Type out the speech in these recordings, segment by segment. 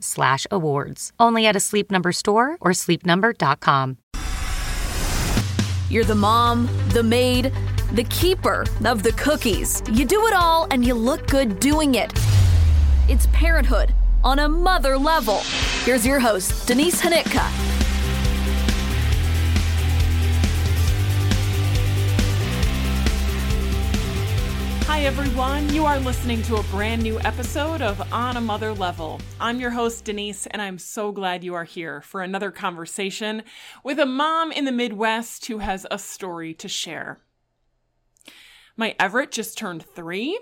slash awards. Only at a Sleep Number store or sleepnumber.com. You're the mom, the maid, the keeper of the cookies. You do it all and you look good doing it. It's parenthood on a mother level. Here's your host, Denise Hanitka. Hi, everyone. You are listening to a brand new episode of On a Mother Level. I'm your host, Denise, and I'm so glad you are here for another conversation with a mom in the Midwest who has a story to share. My Everett just turned three,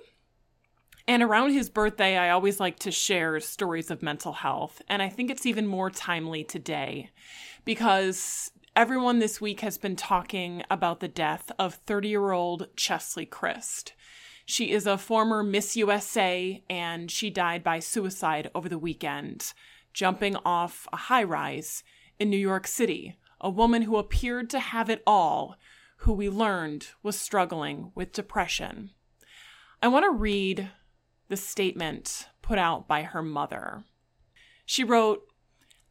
and around his birthday, I always like to share stories of mental health, and I think it's even more timely today because everyone this week has been talking about the death of 30 year old Cheslie Kryst. She is a former Miss USA and she died by suicide over the weekend, jumping off a high rise in New York City. A woman who appeared to have it all, who we learned was struggling with depression. I want to read the statement put out by her mother. She wrote,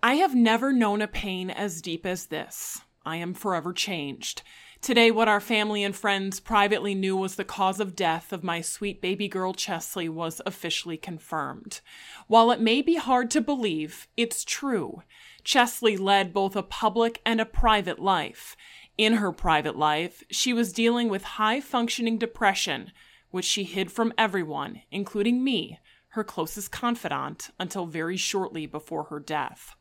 I have never known a pain as deep as this. I am forever changed. Today, what our family and friends privately knew was the cause of death of my sweet baby girl Cheslie was officially confirmed. While it may be hard to believe, it's true. Cheslie led both a public and a private life. In her private life, she was dealing with high functioning depression, which she hid from everyone, including me, her closest confidant, until very shortly before her death.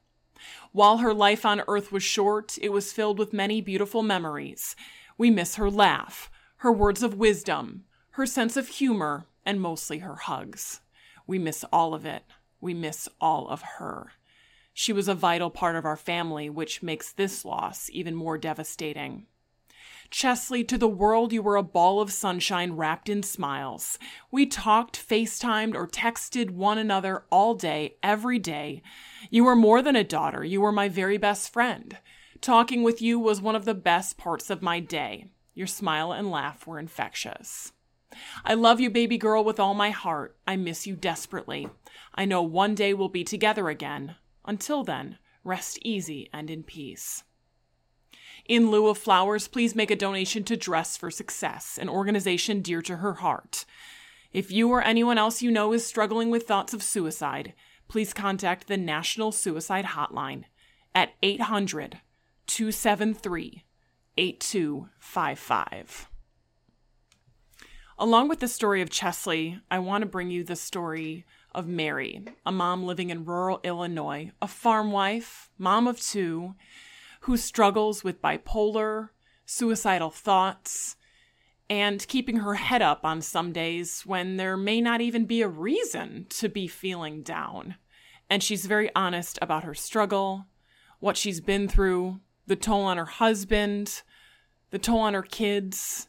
While her life on earth was short, it was filled with many beautiful memories. We miss her laugh, her words of wisdom, her sense of humor, and mostly her hugs. We miss all of it. We miss all of her. She was a vital part of our family, which makes this loss even more devastating. Cheslie, to the world, you were a ball of sunshine wrapped in smiles. We talked, FaceTimed, or texted one another all day, every day. You were more than a daughter, you were my very best friend. Talking with you was one of the best parts of my day. Your smile and laugh were infectious. I love you, baby girl, with all my heart. I miss you desperately. I know one day we'll be together again. Until then, rest easy and in peace. In lieu of flowers, please make a donation to Dress for Success, an organization dear to her heart. If you or anyone else you know is struggling with thoughts of suicide, please contact the National Suicide Hotline at 800 273 8255. Along with the story of Cheslie, I want to bring you the story of Mary, a mom living in rural Illinois, a farm wife, mom of two who struggles with bipolar, suicidal thoughts, and keeping her head up on some days when there may not even be a reason to be feeling down. And she's very honest about her struggle, what she's been through, the toll on her husband, the toll on her kids,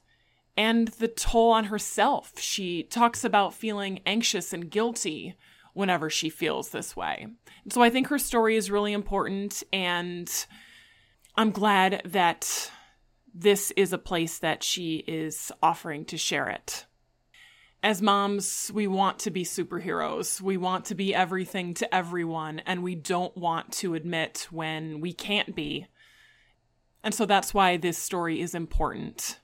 and the toll on herself. She talks about feeling anxious and guilty whenever she feels this way. And so I think her story is really important and I'm glad that this is a place that she is offering to share it. As moms, we want to be superheroes. We want to be everything to everyone, and we don't want to admit when we can't be. And so that's why this story is important.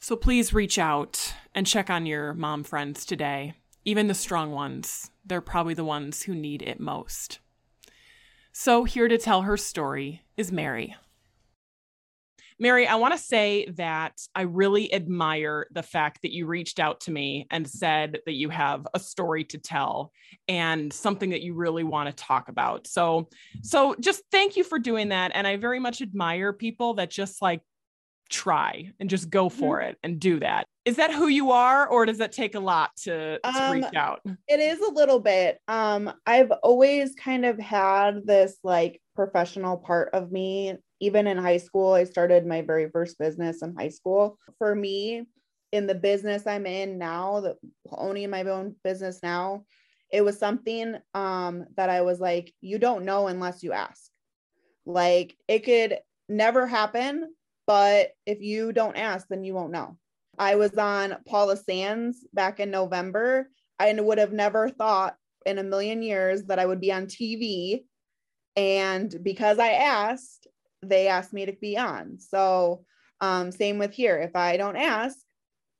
So please reach out and check on your mom friends today. Even the strong ones, they're probably the ones who need it most. So, here to tell her story is Mary. Mary, I want to say that I really admire the fact that you reached out to me and said that you have a story to tell and something that you really want to talk about. So, so just thank you for doing that and I very much admire people that just like try and just go mm-hmm. for mm-hmm. it and do that. Is that who you are or does that take a lot to, to um, reach out? It is a little bit. Um I've always kind of had this like professional part of me even in high school. I started my very first business in high school. For me, in the business I'm in now, the owning my own business now, it was something um that I was like, you don't know unless you ask. Like it could never happen but if you don't ask, then you won't know. I was on Paula Sands back in November. I would have never thought in a million years that I would be on TV. And because I asked, they asked me to be on. So, um, same with here. If I don't ask,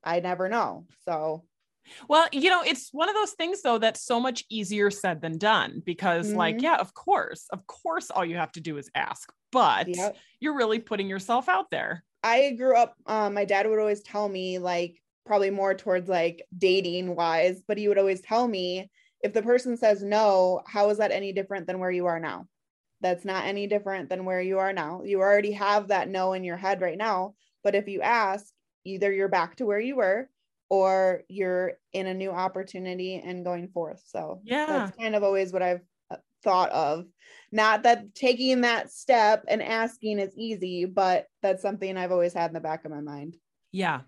I never know. So, well, you know, it's one of those things though that's so much easier said than done because, mm-hmm. like, yeah, of course, of course, all you have to do is ask but yep. you're really putting yourself out there. I grew up, um, my dad would always tell me, like, probably more towards like dating wise, but he would always tell me if the person says no, how is that any different than where you are now? That's not any different than where you are now. You already have that no in your head right now. But if you ask, either you're back to where you were or you're in a new opportunity and going forth. So yeah, that's kind of always what I've thought of. Not that taking that step and asking is easy, but that's something I've always had in the back of my mind. Yeah.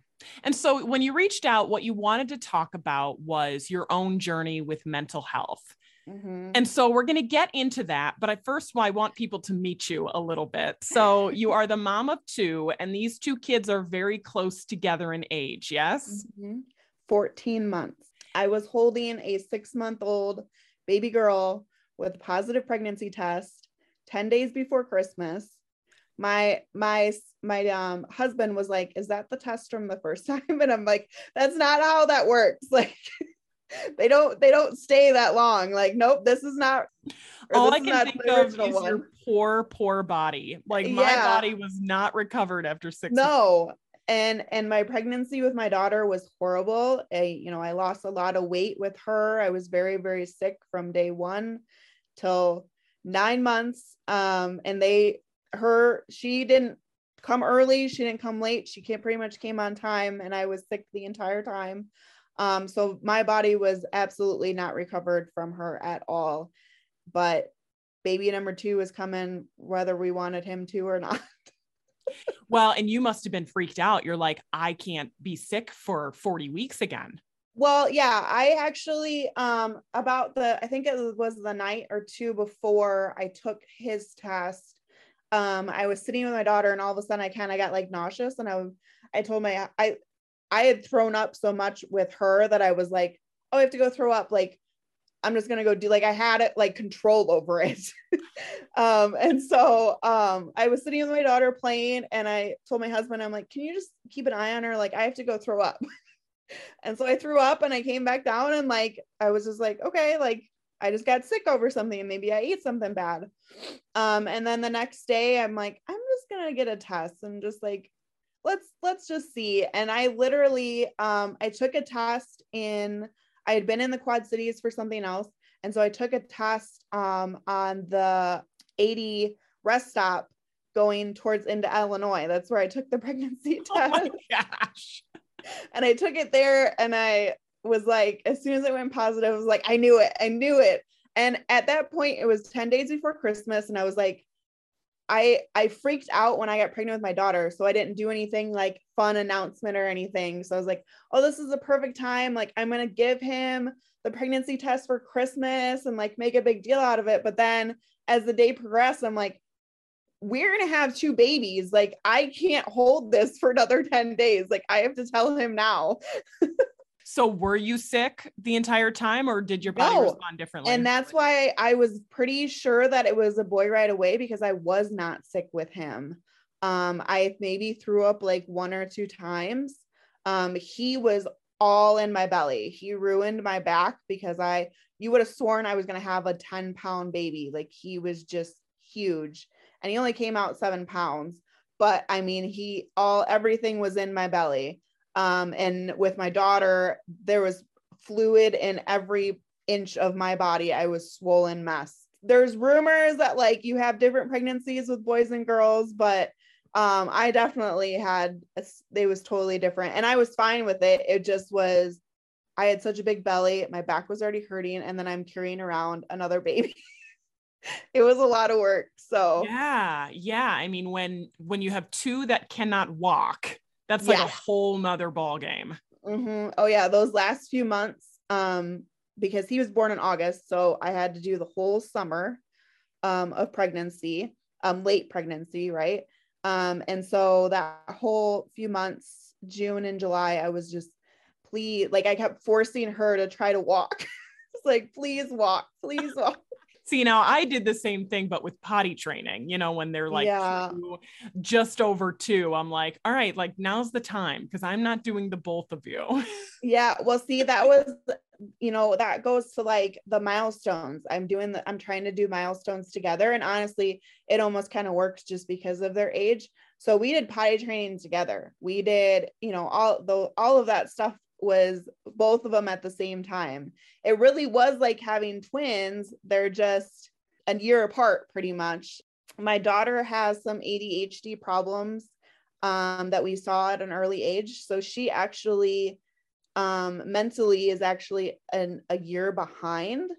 And so when you reached out, what you wanted to talk about was your own journey with mental health. Mm-hmm. And so we're going to get into that. But I first, well, I want people to meet you a little bit. So you are the mom of two, and these two kids are very close together in age. Yes. Mm-hmm. 14 months. I was holding a six month old baby girl with a positive pregnancy test 10 days before Christmas. My my my um husband was like, "Is that the test from the first time?" And I'm like, "That's not how that works." Like they don't they don't stay that long. Like, nope, this is not. All I can think of is one. your poor poor body. Like my yeah. body was not recovered after six. No, months. and and my pregnancy with my daughter was horrible. I you know I lost a lot of weight with her. I was very very sick from day one till nine months. Um, and they, her, she didn't come early. She didn't come late. She came, pretty much came on time, and I was sick the entire time. Um, so my body was absolutely not recovered from her at all. But baby number two was coming, whether we wanted him to or not. well, and you must have been freaked out. You're like, I can't be sick for 40 weeks again. Well, yeah, I actually um about the I think it was the night or two before I took his test. Um, I was sitting with my daughter, and all of a sudden, I kind of got like nauseous, and I I told my I I had thrown up so much with her that I was like, oh, I have to go throw up. Like, I'm just gonna go do like I had it like control over it. um, and so um I was sitting with my daughter playing, and I told my husband, I'm like, can you just keep an eye on her? Like, I have to go throw up. and so I threw up and I came back down and like I was just like, okay, like I just got sick over something and maybe I ate something bad. Um, and then the next day I'm like, I'm just gonna get a test and just like let's let's just see. And I literally um I took a test in I had been in the Quad Cities for something else. And so I took a test um on the 80 rest stop going towards into Illinois. That's where I took the pregnancy test. Oh my gosh and I took it there and I was like, as soon as I went positive, I was like, I knew it. I knew it. And at that point, it was 10 days before Christmas. And I was like, I I freaked out when I got pregnant with my daughter. So I didn't do anything like fun announcement or anything. So I was like, oh, this is the perfect time. Like, I'm gonna give him the pregnancy test for Christmas and like make a big deal out of it. But then as the day progressed, I'm like, we're going to have two babies. Like, I can't hold this for another 10 days. Like, I have to tell him now. so, were you sick the entire time or did your body no. respond differently? And that's why I was pretty sure that it was a boy right away because I was not sick with him. Um, I maybe threw up like one or two times. Um, he was all in my belly. He ruined my back because I, you would have sworn I was going to have a 10 pound baby. Like he was just huge and he only came out seven pounds. But I mean, he all, everything was in my belly. Um, and with my daughter, there was fluid in every inch of my body. I was swollen mess. There's rumors that like you have different pregnancies with boys and girls, but um i definitely had a, they was totally different and i was fine with it it just was i had such a big belly my back was already hurting and then i'm carrying around another baby it was a lot of work so yeah yeah i mean when when you have two that cannot walk that's like yeah. a whole nother ball game mm-hmm. oh yeah those last few months um because he was born in august so i had to do the whole summer um of pregnancy um late pregnancy right um, and so that whole few months, June and July, I was just please like I kept forcing her to try to walk. it's like, please walk, please walk. See, now I did the same thing, but with potty training, you know, when they're like yeah. two, just over two, I'm like, all right, like now's the time because I'm not doing the both of you. yeah. Well, see, that was, you know, that goes to like the milestones. I'm doing the, I'm trying to do milestones together. And honestly, it almost kind of works just because of their age. So we did potty training together. We did, you know, all the all of that stuff was both of them at the same time. It really was like having twins. They're just a year apart, pretty much. My daughter has some ADHD problems um, that we saw at an early age. So she actually um, mentally is actually an, a year behind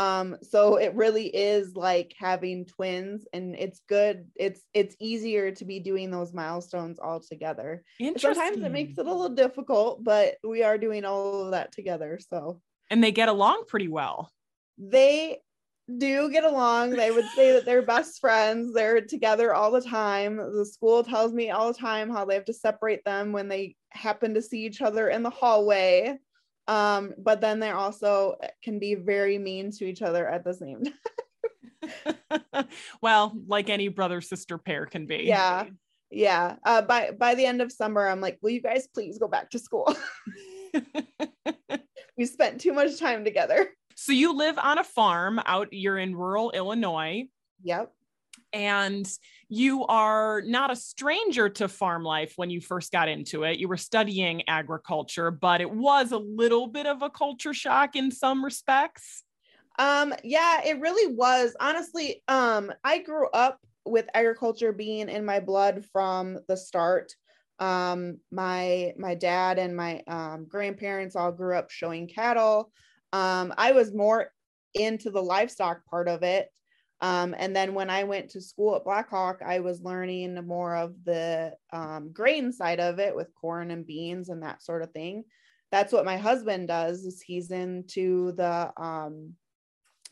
um so it really is like having twins and it's good. It's it's easier to be doing those milestones all together sometimes it makes it a little difficult but we are doing all of that together so. And they get along pretty well. They do get along. They would say that they're best friends. They're together all the time. The school tells me all the time how they have to separate them when they happen to see each other in the hallway um, but then they also can be very mean to each other at the same time. well, like any brother sister pair can be. Yeah. Yeah. Uh, by by the end of summer, I'm like, will you guys please go back to school? we spent too much time together. So you live on a farm out, you're in rural Illinois. Yep and you are not a stranger to farm life when you first got into it. You were studying agriculture, but it was a little bit of a culture shock in some respects. Um, yeah, it really was. Honestly, um, I grew up with agriculture being in my blood from the start. Um, my my dad and my um, grandparents all grew up showing cattle. Um, I was more into the livestock part of it um, and then when I went to school at Blackhawk, I was learning more of the um, grain side of it with corn and beans and that sort of thing. That's what my husband does. Is he's into the um,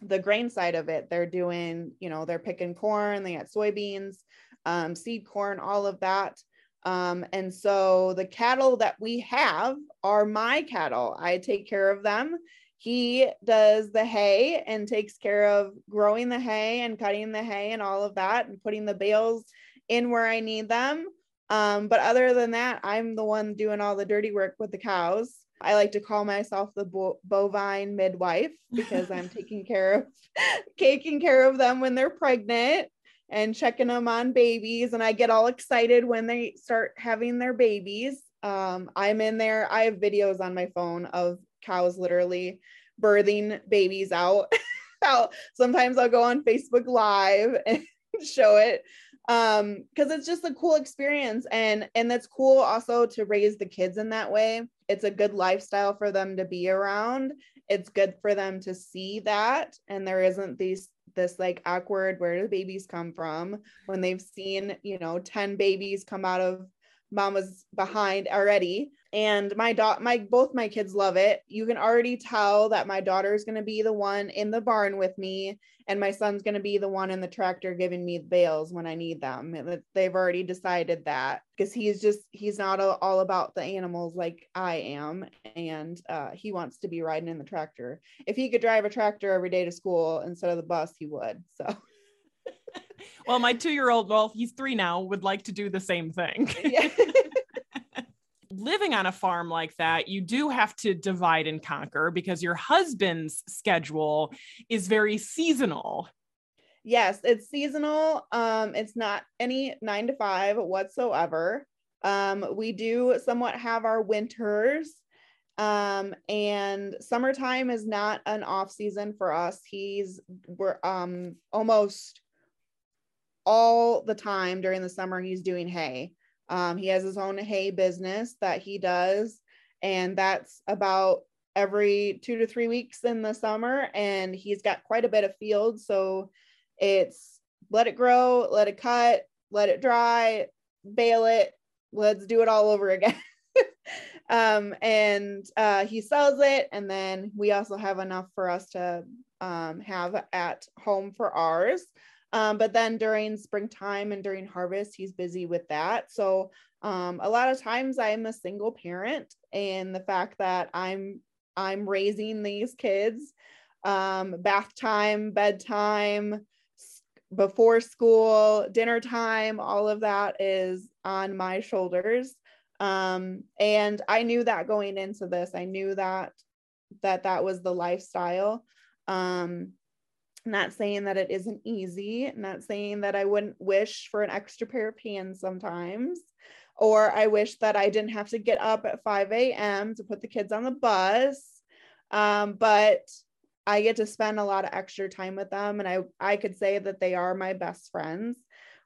the grain side of it. They're doing, you know, they're picking corn. They got soybeans, um, seed corn, all of that. Um, and so the cattle that we have are my cattle. I take care of them he does the hay and takes care of growing the hay and cutting the hay and all of that and putting the bales in where I need them. Um, but other than that, I'm the one doing all the dirty work with the cows. I like to call myself the bo- bovine midwife because I'm taking care of taking care of them when they're pregnant and checking them on babies. And I get all excited when they start having their babies. Um, I'm in there. I have videos on my phone of cows literally birthing babies out. Sometimes I'll go on Facebook Live and show it um because it's just a cool experience. And and that's cool also to raise the kids in that way. It's a good lifestyle for them to be around. It's good for them to see that. And there isn't these this like awkward where do babies come from when they've seen you know 10 babies come out of mama's behind already. And my dot my both my kids love it. You can already tell that my daughter is going to be the one in the barn with me and my son's going to be the one in the tractor giving me the bales when i need them. They've already decided that because he's just he's not all about the animals like i am and uh, he wants to be riding in the tractor. If he could drive a tractor every day to school instead of the bus he would so well, my two year old, well, he's three now, would like to do the same thing. living on a farm like that, you do have to divide and conquer because your husband's schedule is very seasonal. Yes, it's seasonal. Um, it's not any nine to five whatsoever. Um, we do somewhat have our winters. Um, and summertime is not an off season for us. He's we're um almost all the time during the summer he's doing hay. Um, he has his own hay business that he does, and that's about every two to three weeks in the summer. And he's got quite a bit of field, so it's let it grow, let it cut, let it dry, bale it, let's do it all over again. um, and uh, he sells it, and then we also have enough for us to um, have at home for ours. Um, but then during springtime and during harvest, he's busy with that. So um, a lot of times I'm a single parent, and the fact that I'm I'm raising these kids, um, bath time, bedtime, before school, dinner time, all of that is on my shoulders. Um, and I knew that going into this, I knew that that that was the lifestyle. Um, not saying that it isn't easy, not saying that I wouldn't wish for an extra pair of pants sometimes, or I wish that I didn't have to get up at 5 a.m. to put the kids on the bus. Um, but I get to spend a lot of extra time with them, and I, I could say that they are my best friends.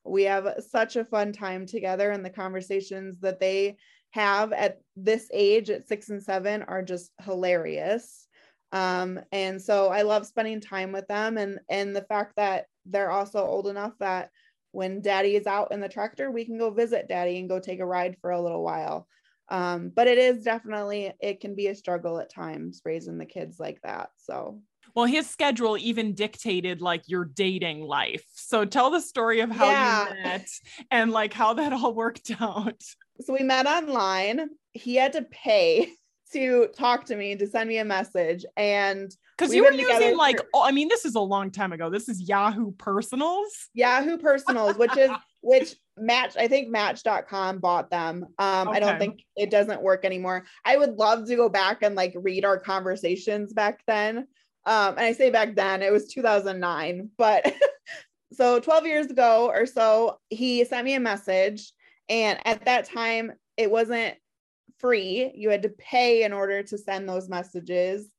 We have such a fun time together, and the conversations that they have at this age, at six and seven, are just hilarious um, and so i love spending time with them and and the fact that they're also old enough that when daddy is out in the tractor we can go visit daddy and go take a ride for a little while. Um, but it is definitely it can be a struggle at times raising the kids like that so. Well his schedule even dictated like your dating life. So tell the story of how yeah. you met and like how that all worked out. So we met online. He had to pay to talk to me to send me a message and because you were using like for, oh, i mean this is a long time ago. This is yahoo personals. Yahoo personals which is which match i think match.com bought them. Um okay. i don't think it doesn't work anymore. I would love to go back and like read our conversations back then. Um and i say back then it was 2009 but so 12 years ago or so he sent me a message and at that time it wasn't free. You had to pay in order to send those messages.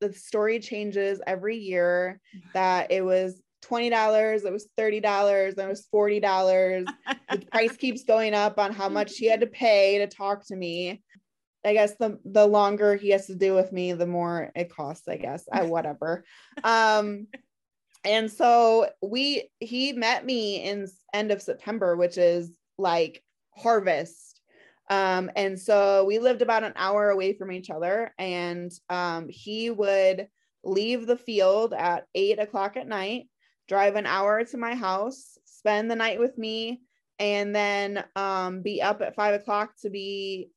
The story changes every year that it was $20, it was $30, it was $40. the price keeps going up on how much he had to pay to talk to me. I guess the the longer he has to do with me, the more it costs, I guess. I whatever. um and so we he met me in end of September, which is like harvest um, and so we lived about an hour away from each other, and um, he would leave the field at eight o'clock at night, drive an hour to my house, spend the night with me, and then um, be up at five o'clock to be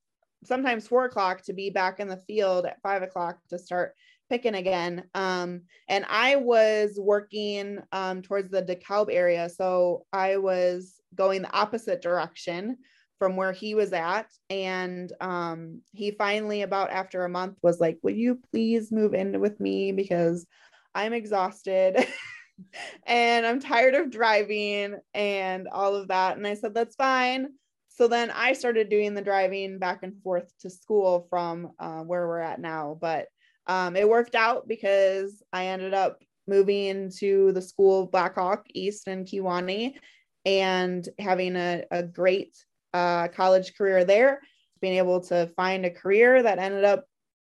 sometimes four o'clock to be back in the field at five o'clock to start picking again. Um, and I was working um, towards the DeKalb area. So I was going the opposite direction from where he was at. And um, he finally about after a month was like will you please move in with me because i'm exhausted and i'm tired of driving and all of that. And i said that's fine. So then i started doing the driving back and forth to school from uh, where we're at now. But um, it worked out because i ended up moving to the school of blackhawk east in Kewanee and having a, a great uh, college career there, being able to find a career that ended up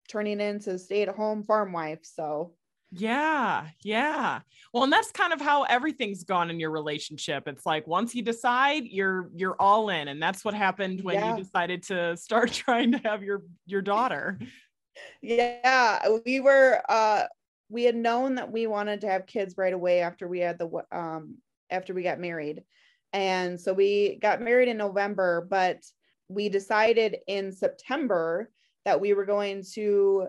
turning into stay at home farm wife. So, yeah, yeah. Well, and that's kind of how everything's gone in your relationship. It's like once you decide, you're you're all in, and that's what happened when yeah. you decided to start trying to have your your daughter. Yeah, we were uh we had known that we wanted to have kids right away after we had the um after we got married. And so we got married in November, but we decided in September that we were going to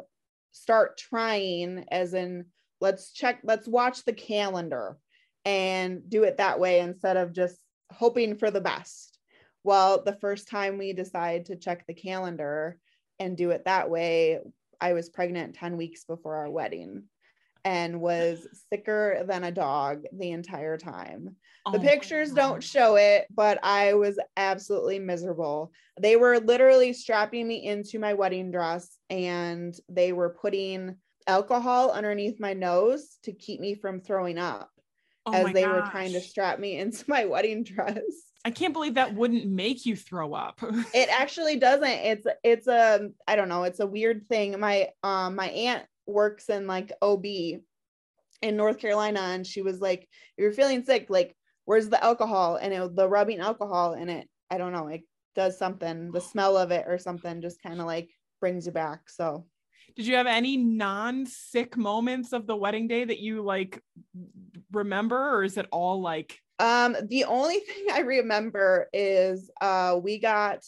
start trying, as in, let's check, let's watch the calendar and do it that way instead of just hoping for the best. Well, the first time we decided to check the calendar and do it that way, I was pregnant 10 weeks before our wedding and was sicker than a dog the entire time. The Oh, pictures don't show it, but I was absolutely miserable. They were literally strapping me into my wedding dress and they were putting alcohol underneath my nose to keep me from throwing up Oh as they were trying to strap me into my wedding dress. I can't believe that wouldn't make you throw up. It actually doesn't. It's it's a I don't know, it's a weird thing. My um my aunt works in like OB in North Carolina and she was like, if you're feeling sick, like where's the alcohol? And it the rubbing alcohol in it, I don't know, it does something, the smell of it or something just kind of like brings you back. So Did you have any non-sick moments of the wedding day that you like remember, or is it all like Um, the only thing I remember is uh we got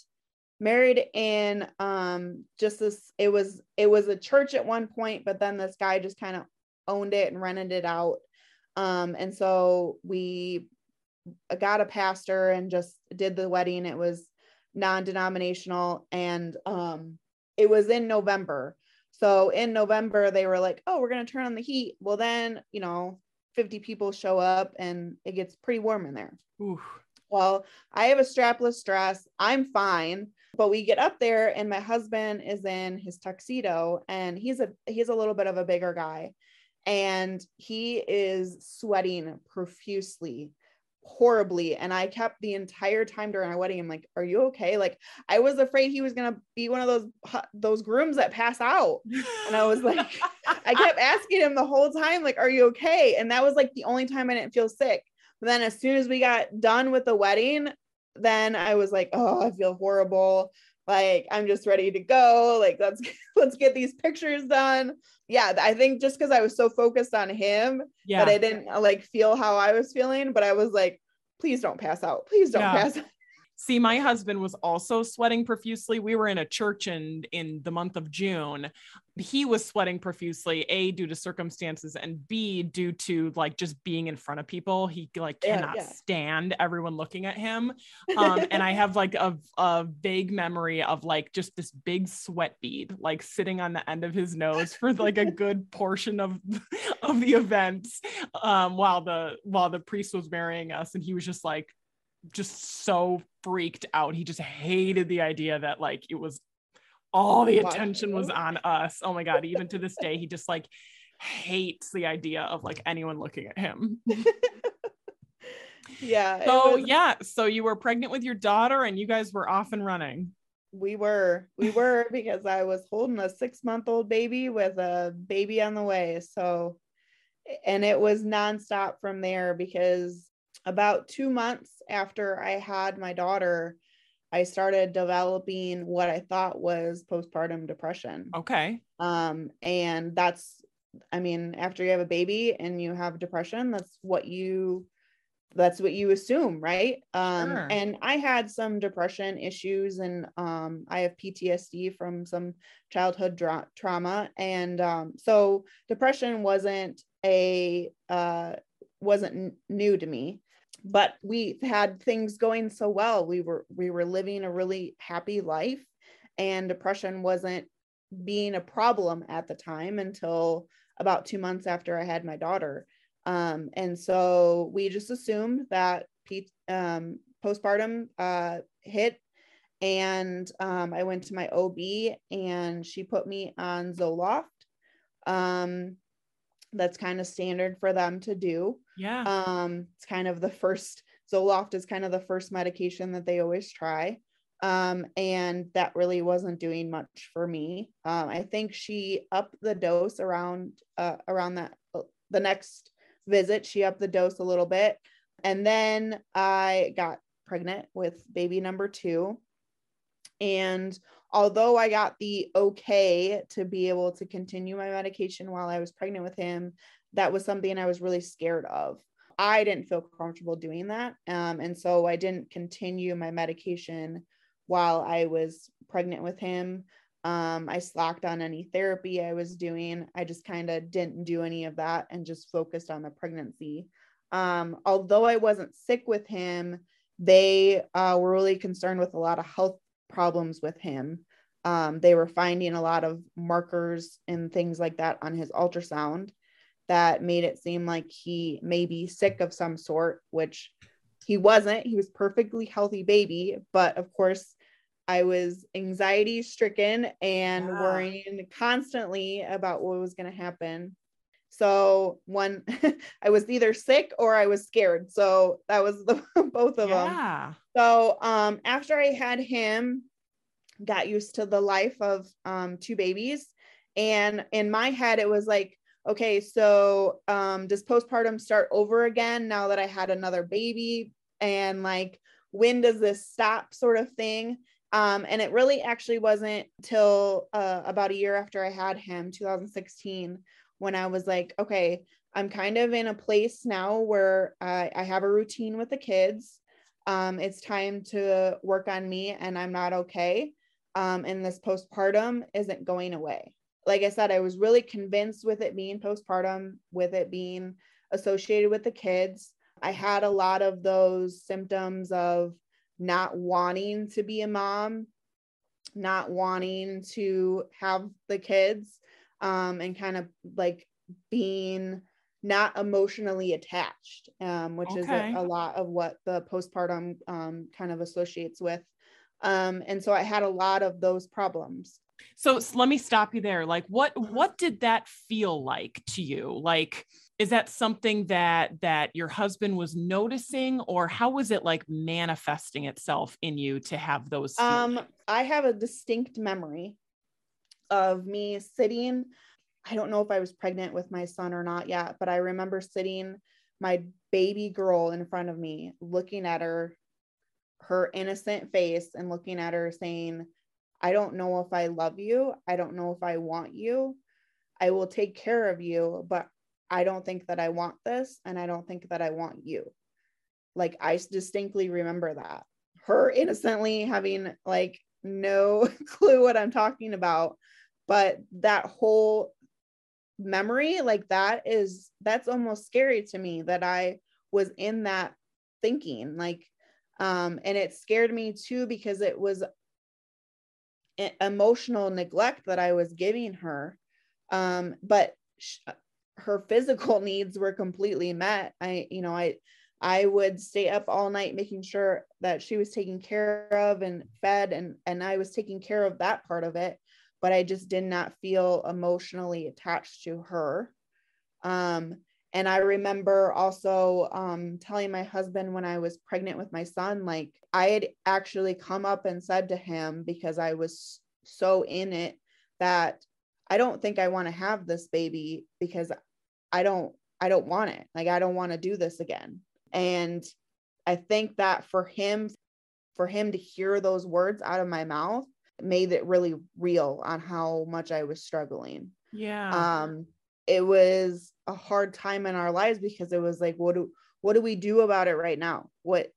married in um just this it was it was a church at one point, but then this guy just kind of owned it and rented it out. Um, and so we got a pastor and just did the wedding. It was non-denominational and um it was in November. So in November they were like, "Oh, we're going to turn on the heat." Well, then, you know, 50 people show up and it gets pretty warm in there. ooh, Well, I have a strapless dress. I'm fine, but we get up there and my husband is in his tuxedo and he's a he's a little bit of a bigger guy and he is sweating profusely horribly and I kept the entire time during our wedding I'm like are you okay like I was afraid he was going to be one of those those grooms that pass out and I was like I kept asking him the whole time, like, are you okay? And that was like the only time I didn't feel sick. But then as soon as we got done with the wedding, then I was like, oh, I feel horrible. Like I'm just ready to go. Like let's let's get these pictures done. Yeah, I think just because I was so focused on him yeah. that I didn't like feel how I was feeling, but I was like, please don't pass out. Please don't Yeah. pass out. See, my husband was also sweating profusely. We were in a church in in the month of June. He was sweating profusely, A, due to circumstances, and B, due to like just being in front of people. He like Yeah, cannot yeah. stand everyone looking at him. Um, and I have like a, a vague memory of like just this big sweat bead like sitting on the end of his nose for like a good portion of of the events um, while the while the priest was marrying us, and he was just like just so freaked out. He just hated the idea that like it was all the attention was on us. Oh my god, even to this day he just like hates the idea of like anyone looking at him. yeah. So was- yeah, so you were pregnant with your daughter and you guys were off and running. We were, we were because I was holding a six month old baby with a baby on the way. So, and it was nonstop from there because about two months after I had my daughter, I started developing what I thought was postpartum depression. Okay. Um, and that's, I mean, after you have a baby and you have depression, that's what you that's what you assume, right? Um, Sure. and I had some depression issues and um, I have PTSD from some childhood dra- trauma. And um, so depression wasn't a uh, wasn't n- new to me but we had things going so well. We were we were living a really happy life and depression wasn't being a problem at the time until about two months after i had my daughter. Um, and so we just assumed that um, postpartum uh, hit and um, i went to my ob and she put me on zoloft. Um, that's kind of standard for them to do Yeah. um, it's kind of the first Zoloft is kind of the first medication that they always try. Um, and that really wasn't doing much for me. Um, I think she upped the dose around uh, around that uh, the next visit. She upped the dose a little bit, and then I got pregnant with baby number two. And although I got the okay to be able to continue my medication while I was pregnant with him, that was something I was really scared of. I didn't feel comfortable doing that. Um, and so I didn't continue my medication while I was pregnant with him. Um, I slacked on any therapy I was doing. I just kind of didn't do any of that and just focused on the pregnancy. Um, although I wasn't sick with him, they uh, were really concerned with a lot of health problems with him. Um, they were finding a lot of markers and things like that on his ultrasound that made it seem like he may be sick of some sort, which he wasn't. He was perfectly healthy baby, but of course, I was anxiety stricken and yeah. worrying constantly about what was going to happen. So one I was either sick or I was scared. So that was the both of yeah. them. So um after I had him, got used to the life of um two babies. And in my head, it was like, okay, so um does postpartum start over again now that I had another baby? And like, when does this stop sort of thing? Um, and it really actually wasn't till uh, about a year after I had him, 2016, when I was like, okay, I'm kind of in a place now where I, I have a routine with the kids. Um, it's time to work on me, and I'm not okay. Um, and this postpartum isn't going away. Like I said, I was really convinced with it being postpartum, with it being associated with the kids. I had a lot of those symptoms of not wanting to be a mom, not wanting to have the kids, um, and kind of like being not emotionally attached, um, which okay. is a, a, lot of what the postpartum um, kind of associates with. Um, and so I had a lot of those problems. So, let me stop you there. Like, what what did that feel like to you? Like, is that something that that your husband was noticing or how was it like manifesting itself in you to have those feelings? um i have a distinct memory of me sitting i don't know if i was pregnant with my son or not yet but i remember sitting my baby girl in front of me looking at her her innocent face and looking at her saying i don't know if i love you i don't know if i want you i will take care of you but I don't think that I want this and I don't think that I want you. Like I distinctly remember that. Her innocently having like no clue what I'm talking about, but that whole memory like that is that's almost scary to me that I was in that thinking like um and it scared me too because it was emotional neglect that I was giving her um but her physical needs were completely met. I, you know, I I would stay up all night making sure that she was taken care of and fed and and I was taking care of that part of it, but I just did not feel emotionally attached to her. Um and I remember also um, telling my husband when I was pregnant with my son, like I had actually come up and said to him because I was so in it that I don't think I want to have this baby because I don't I don't want it. Like I don't want to do this again. And I think that for him for him to hear those words out of my mouth made it really real on how much I was struggling. Yeah. Um it was a hard time in our lives because it was like what do what do we do about it right now? What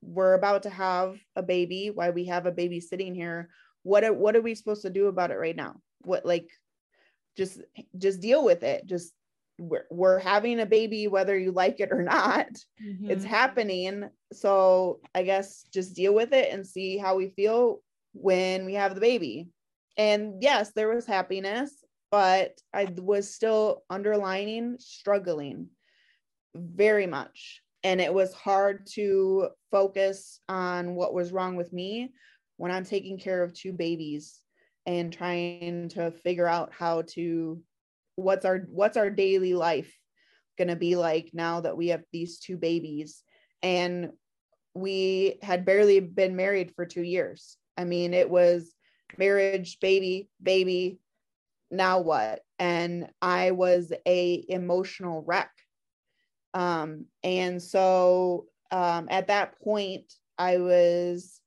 we're about to have a baby, why we have a baby sitting here. What are, what are we supposed to do about it right now? What like just just deal with it. Just we're, we're having a baby whether you like it or not mm-hmm. it's happening so i guess just deal with it and see how we feel when we have the baby and yes there was happiness but i was still underlining struggling very much. And it was hard to focus on what was wrong with me when i'm taking care of two babies and trying to figure out how to what's our what's our daily life going to be like now that we have these two babies? And we had barely been married for 2 years. I mean it was marriage baby baby now what? And i was a emotional wreck. Um and so um at that point i was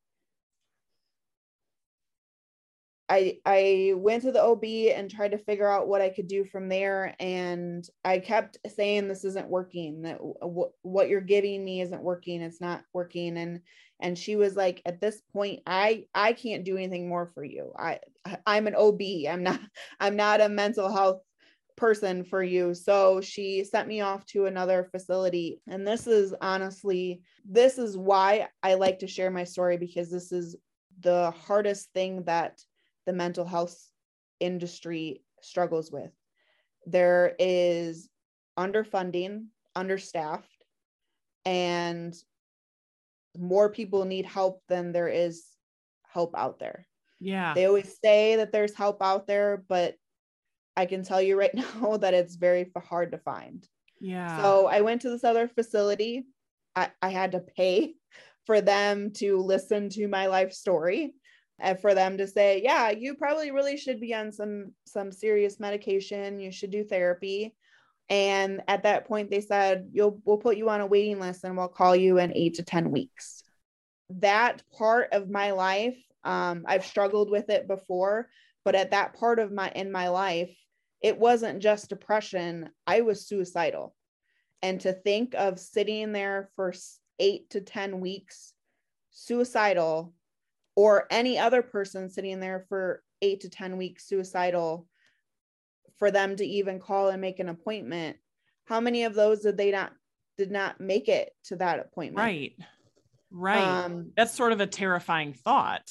I I went to the OB and tried to figure out what I could do from there. And I kept saying this isn't working. That w- what you're giving me isn't working. It's not working. And and she was like at this point I I can't do anything more for you I I'm an OB I'm not I'm not a mental health person for you. So she sent me off to another facility. And this is honestly, this is why I like to share my story because this is the hardest thing that the mental health industry struggles with. There is underfunding, understaffed, and more people need help than there is help out there. Yeah. They always say that there's help out there, but I can tell you right now that it's very hard to find. Yeah. So I went to this other facility. I, I had to pay for them to listen to my life story and for them to say, yeah, you probably really should be on some some serious medication. You should do therapy. And at that point, they said, you'll we'll put you on a waiting list and we'll call you in eight to 10 weeks. That part of my life, um, I've struggled with it before, but at that part of my in my life, it wasn't just depression, I was suicidal. And to think of sitting there for eight to 10 weeks, suicidal, or any other person sitting there for eight to 10 weeks, suicidal, for them to even call and make an appointment, how many of those did they not? Did not make it to that appointment. Right. Right. Um, That's sort of a terrifying thought.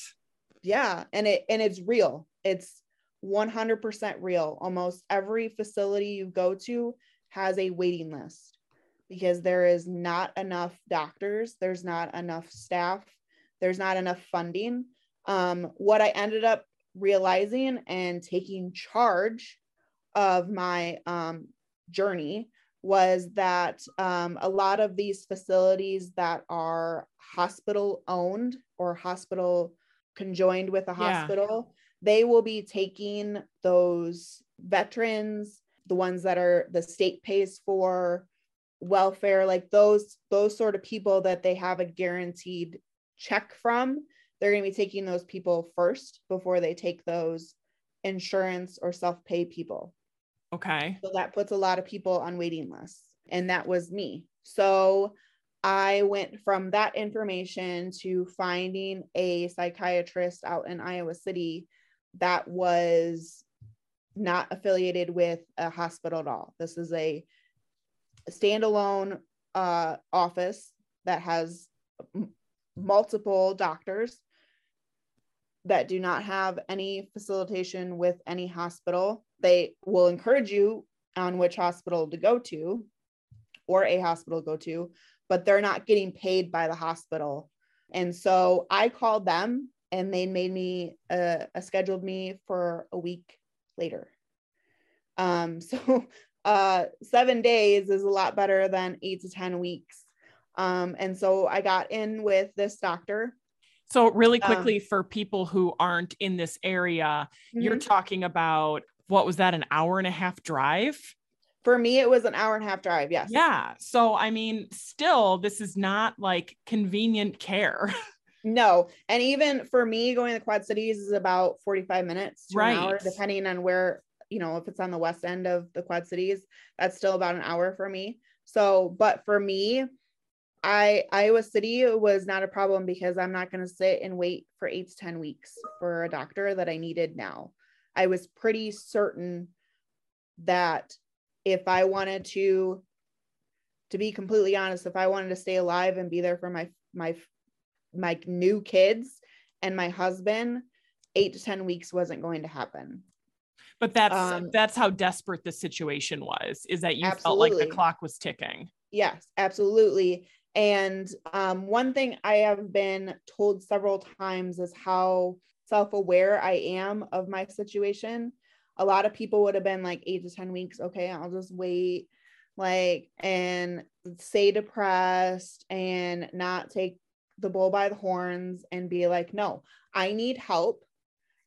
Yeah. And it, and it's real. It's 100% real. Almost every facility you go to has a waiting list because there is not enough doctors, there's not enough staff, there's not enough funding. Um, what I ended up realizing and taking charge of my um, journey was that um, a lot of these facilities that are hospital owned or hospital conjoined with a hospital they will be taking those veterans, the ones that are the state pays for welfare, like those those sort of people that they have a guaranteed check from. They're going to be taking those people first before they take those insurance or self-pay people. Okay. So that puts a lot of people on waiting lists. And that was me. So I went from that information to finding a psychiatrist out in Iowa City that was not affiliated with a hospital at all. This is a standalone uh, office that has m- multiple doctors that do not have any facilitation with any hospital. They will encourage you on which hospital to go to or a hospital to go to, but they're not getting paid by the hospital. And so I called them and they made me uh, uh, scheduled me for a week later. Um, so uh, seven days is a lot better than eight to 10 weeks. Um, and so I got in with this doctor. So, really um, quickly, um, for people who aren't in this area, mm-hmm. you're talking about what was that, an hour and a half drive? For me, it was an hour and a half drive. Yes. Yeah. So, I mean, still, this is not like convenient care. No. And even for me, going to the Quad Cities is about 45 minutes to right. an hour, depending on where, you know, if it's on the west end of the Quad Cities, that's still about an hour for me. So, but for me, I Iowa City was not a problem because I'm not going to sit and wait for eight to 10 weeks for a doctor that I needed now. I was pretty certain that if I wanted to, to be completely honest, if I wanted to stay alive and be there for my my my new kids and my husband, eight to 10 weeks wasn't going to happen. But that's um, that's how desperate the situation was, is that you absolutely. felt like the clock was ticking. Yes, absolutely. And um, one thing I have been told several times is how self aware I am of my situation. A lot of people would have been like eight to 10 weeks. Okay, I'll just wait, like, and stay depressed and not take the bull by the horns and be like, no, I need help.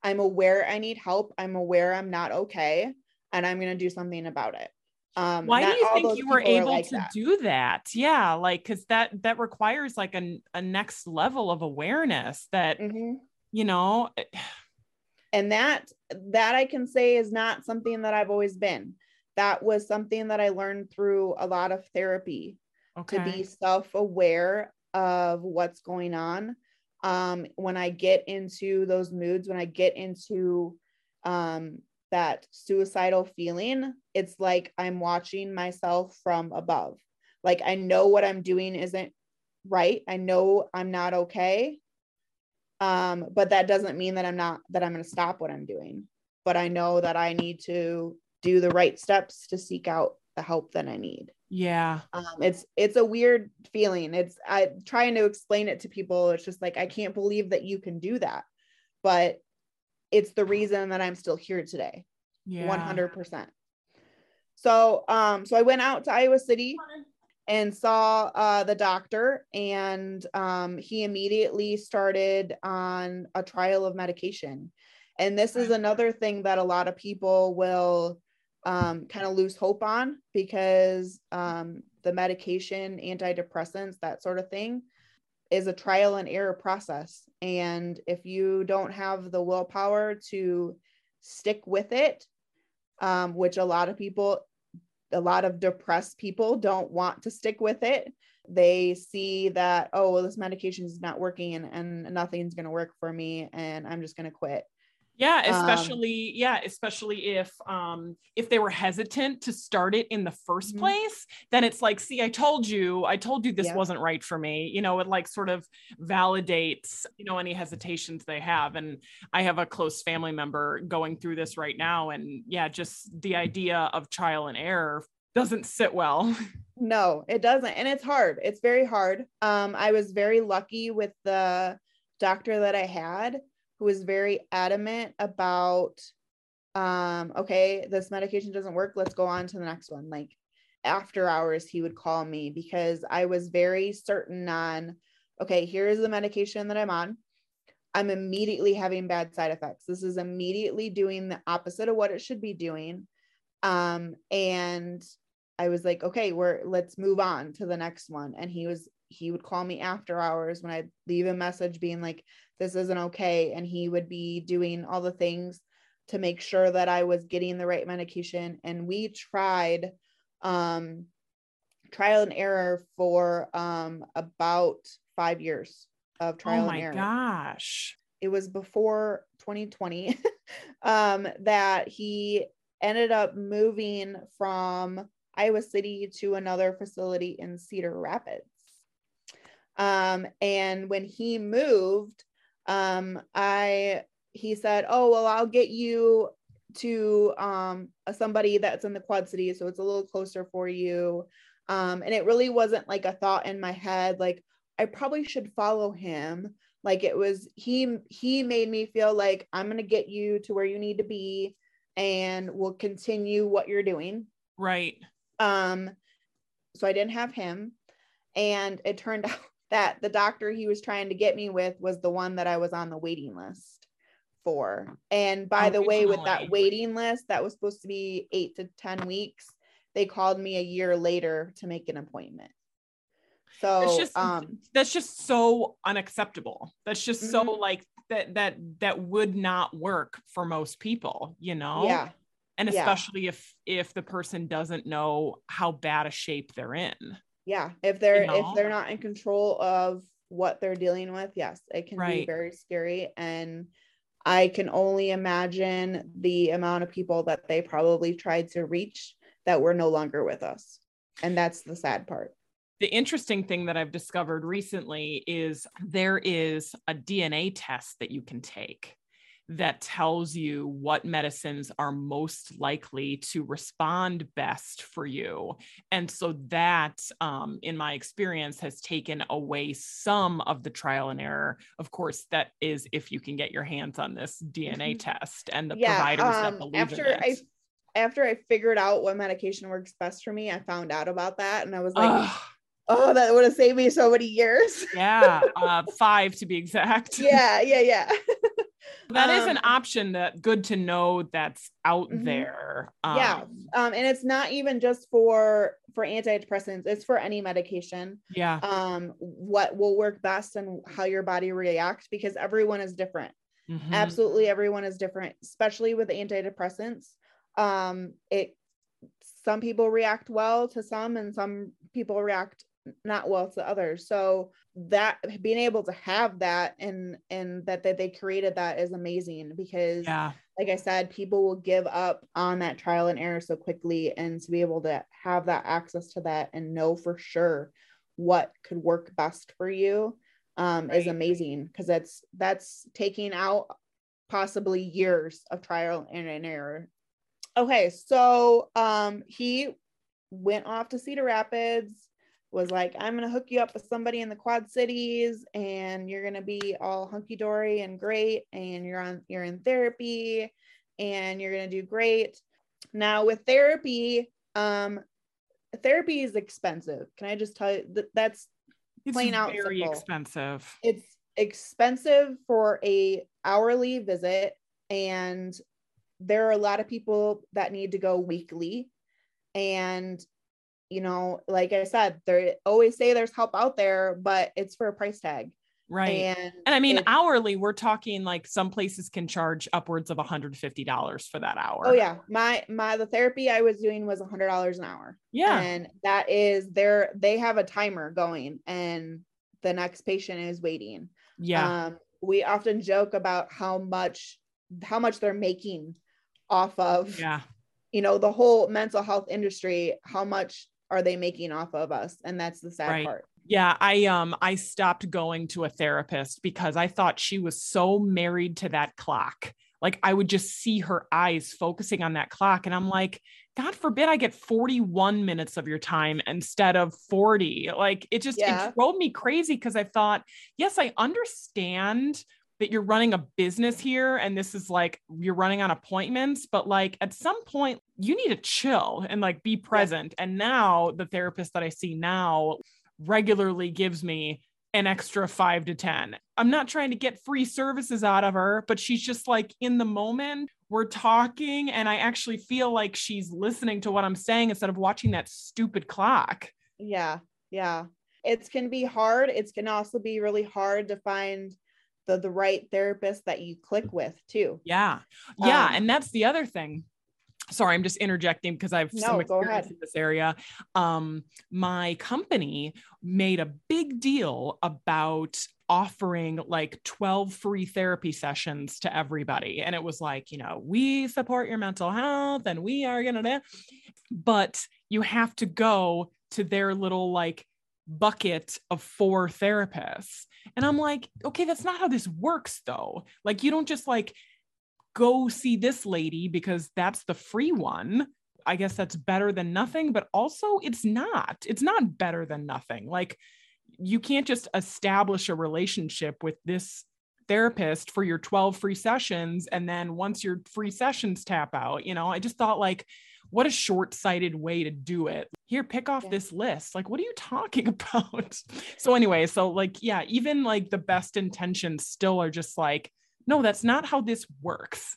I'm aware I need help. I'm aware I'm not okay. And I'm going to do something about it. Um, Why do you think you were able like to that. do that? Yeah, like because that that requires like a, a next level of awareness that mm-hmm. You know. Eh, and that that I can say is not something that I've always been. That was something that I learned through a lot of therapy okay. to be self-aware of what's going on um, when i get into those moods when i get into um, that suicidal feeling, it's like I'm watching myself from above. Like I know what I'm doing isn't right. I know I'm not okay. Um, but that doesn't mean that I'm not that I'm going to stop what I'm doing. But I know that I need to do the right steps to seek out the help that I need. Yeah. Um, it's it's a weird feeling. It's I trying to explain it to people. It's just like I can't believe that you can do that. But it's the reason that I'm still here today. Yeah. 100%. So um so I went out to Iowa City and saw uh, the doctor and um, he immediately started on a trial of medication. And this is another thing that a lot of people will um, kind of lose hope on because um, the medication antidepressants that sort of thing is a trial and error process. And if you don't have the willpower to stick with it um, which a lot of people a lot of depressed people don't want to stick with it. They see that, oh, well, this medication is not working and, and nothing's going to work for me and I'm just going to quit. Yeah, especially um, yeah, especially if um if they were hesitant to start it in the 1st mm-hmm. place, then it's like, see, I told you, I told you this yeah. wasn't right for me. You know, it like sort of validates, you know, any hesitations they have. And I have a close family member going through this right now. And yeah, just the idea of trial and error doesn't sit well. No, it doesn't. And it's hard. It's very hard. Um, I was very lucky with the doctor that I had who was very adamant about um okay this medication doesn't work let's go on to the next one. Like after hours he would call me because i was very certain on okay here's the medication that i'm on. I'm immediately having bad side effects. This is immediately doing the opposite of what it should be doing. Um and i was like okay we're let's move on to the next one. And he was he would call me after hours when I'd leave a message being like, this isn't okay. And he would be doing all the things to make sure that I was getting the right medication. And we tried um, trial and error for um, about five years of trial oh and error. Oh my gosh. It was before 2020 um, that he ended up moving from Iowa City to another facility in Cedar Rapids. Um, and when he moved, um, I he said, "Oh well, I'll get you to um, somebody that's in the Quad City, so it's a little closer for you." Um, and it really wasn't like a thought in my head, like I probably should follow him. Like it was he he made me feel like I'm gonna get you to where you need to be, and we'll continue what you're doing. Right. Um. So I didn't have him, and it turned out that the doctor he was trying to get me with was the one that I was on the waiting list for. And by oh, the way, with that waiting list that was supposed to be eight to 10 weeks, they called me a year later to make an appointment. So that's just, um, that's just so unacceptable. That's just mm-hmm. so like that, that, that would not work for most people, you know? Yeah. And especially yeah. if, if the person doesn't know how bad a shape they're in yeah if they're you know? if they're not in control of what they're dealing with yes it can right. be very scary and i can only imagine the amount of people that they probably tried to reach that were no longer with us and that's the sad part the interesting thing that I've discovered recently is there is a DNA test that you can take that tells you what medicines are most likely to respond best for you. And so that, um, in my experience, has taken away some of the trial and error. Of course, that is if you can get your hands on this DNA mm-hmm. test and the yeah, providers um, that believe after in it. I after I figured out what medication works best for me, I found out about that and I was like, oh, that would have saved me so many years. yeah, uh, five to be exact. Yeah, yeah, yeah. that um, is an um, option that good to know that's out mm-hmm. there um, yeah. um and it's not even just for for antidepressants it's for any medication. Yeah. Um what will work best and how your body reacts because everyone is different. Mm-hmm. absolutely everyone is different especially with antidepressants. Um it some people react well to some and some people react not well to others. So that being able to have that and and that that they created that is amazing because Yeah. like I said, people will give up on that trial and error so quickly. And to be able to have that access to that and know for sure what could work best for you um, is amazing because that's that's taking out possibly years of trial and and error. Okay, so um, he went off to Cedar Rapids. Was like, I'm gonna hook you up with somebody in the Quad Cities, and you're gonna be all hunky dory and great, and you're on you're in therapy, and you're gonna do great. Now with therapy, um, therapy is expensive. Can I just tell you that that's It's Plain out very simple. expensive. it's expensive for a hourly visit and there are a lot of people that need to go weekly and you know like i said they always say there's help out there but it's for a price tag Right. and And I mean, hourly, we're talking like some places can charge upwards of $150 for that hour. oh yeah my my the therapy i was doing was a hundred dollars an hour Yeah. and that is their they have a timer going and the next patient is waiting yeah. um we often joke about how much how much they're making off of yeah. you know the whole mental health industry how much are they making off of us and that's the sad Right. part Yeah, I um I stopped going to a therapist because I thought she was so married to that clock. Like I would just see her eyes focusing on that clock and I'm like, God forbid I get 41 minutes of your time instead of 40. Like it just Yeah. it drove me crazy because I thought, yes, I understand that you're running a business here and this is like you're running on appointments but like at some point you need to chill and like be present. And now the therapist that i see now regularly gives me an extra 5 to 10 i'm not trying to get free services out of her but she's just like in the moment we're talking and i actually feel like she's listening to what i'm saying instead of watching that stupid clock. Yeah yeah. It can be hard. It can also be really hard to find the the right therapist that you click with too Yeah. Yeah. Um, and that's the other thing. Sorry, I'm just interjecting because I've No, some experience in this area. Um, my company made a big deal about offering like 12 free therapy sessions to everybody. And it was like, you know, we support your mental health and we are gonna but you have to go to their little like bucket of four therapists. And I'm like, okay, that's not how this works though. Like, you don't just like go see this lady because that's the free one. I guess that's better than nothing, but also it's not. It's not better than nothing. Like, you can't just establish a relationship with this therapist for your 12 free sessions. And then once your free sessions tap out, you know, I just thought, like, what a short sighted way to do it. Here, pick off Yeah. this list. Like, what are you talking about? so, anyway, so like, yeah, even like the best intentions still are just like, no, that's not how this works.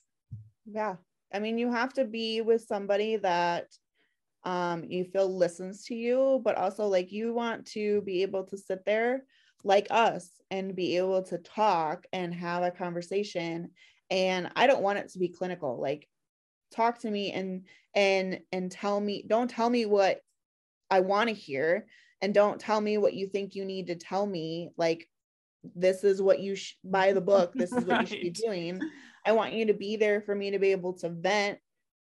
yeah i mean you have to be with somebody that um you feel listens to you but also like you want to be able to sit there like us and be able to talk and have a conversation and i don't want it to be clinical like talk to me and and and tell me don't tell me what i want to hear and don't tell me what you think you need to tell me like this is what you sh- buy the book this is what you should be doing I want you to be there for me to be able to vent.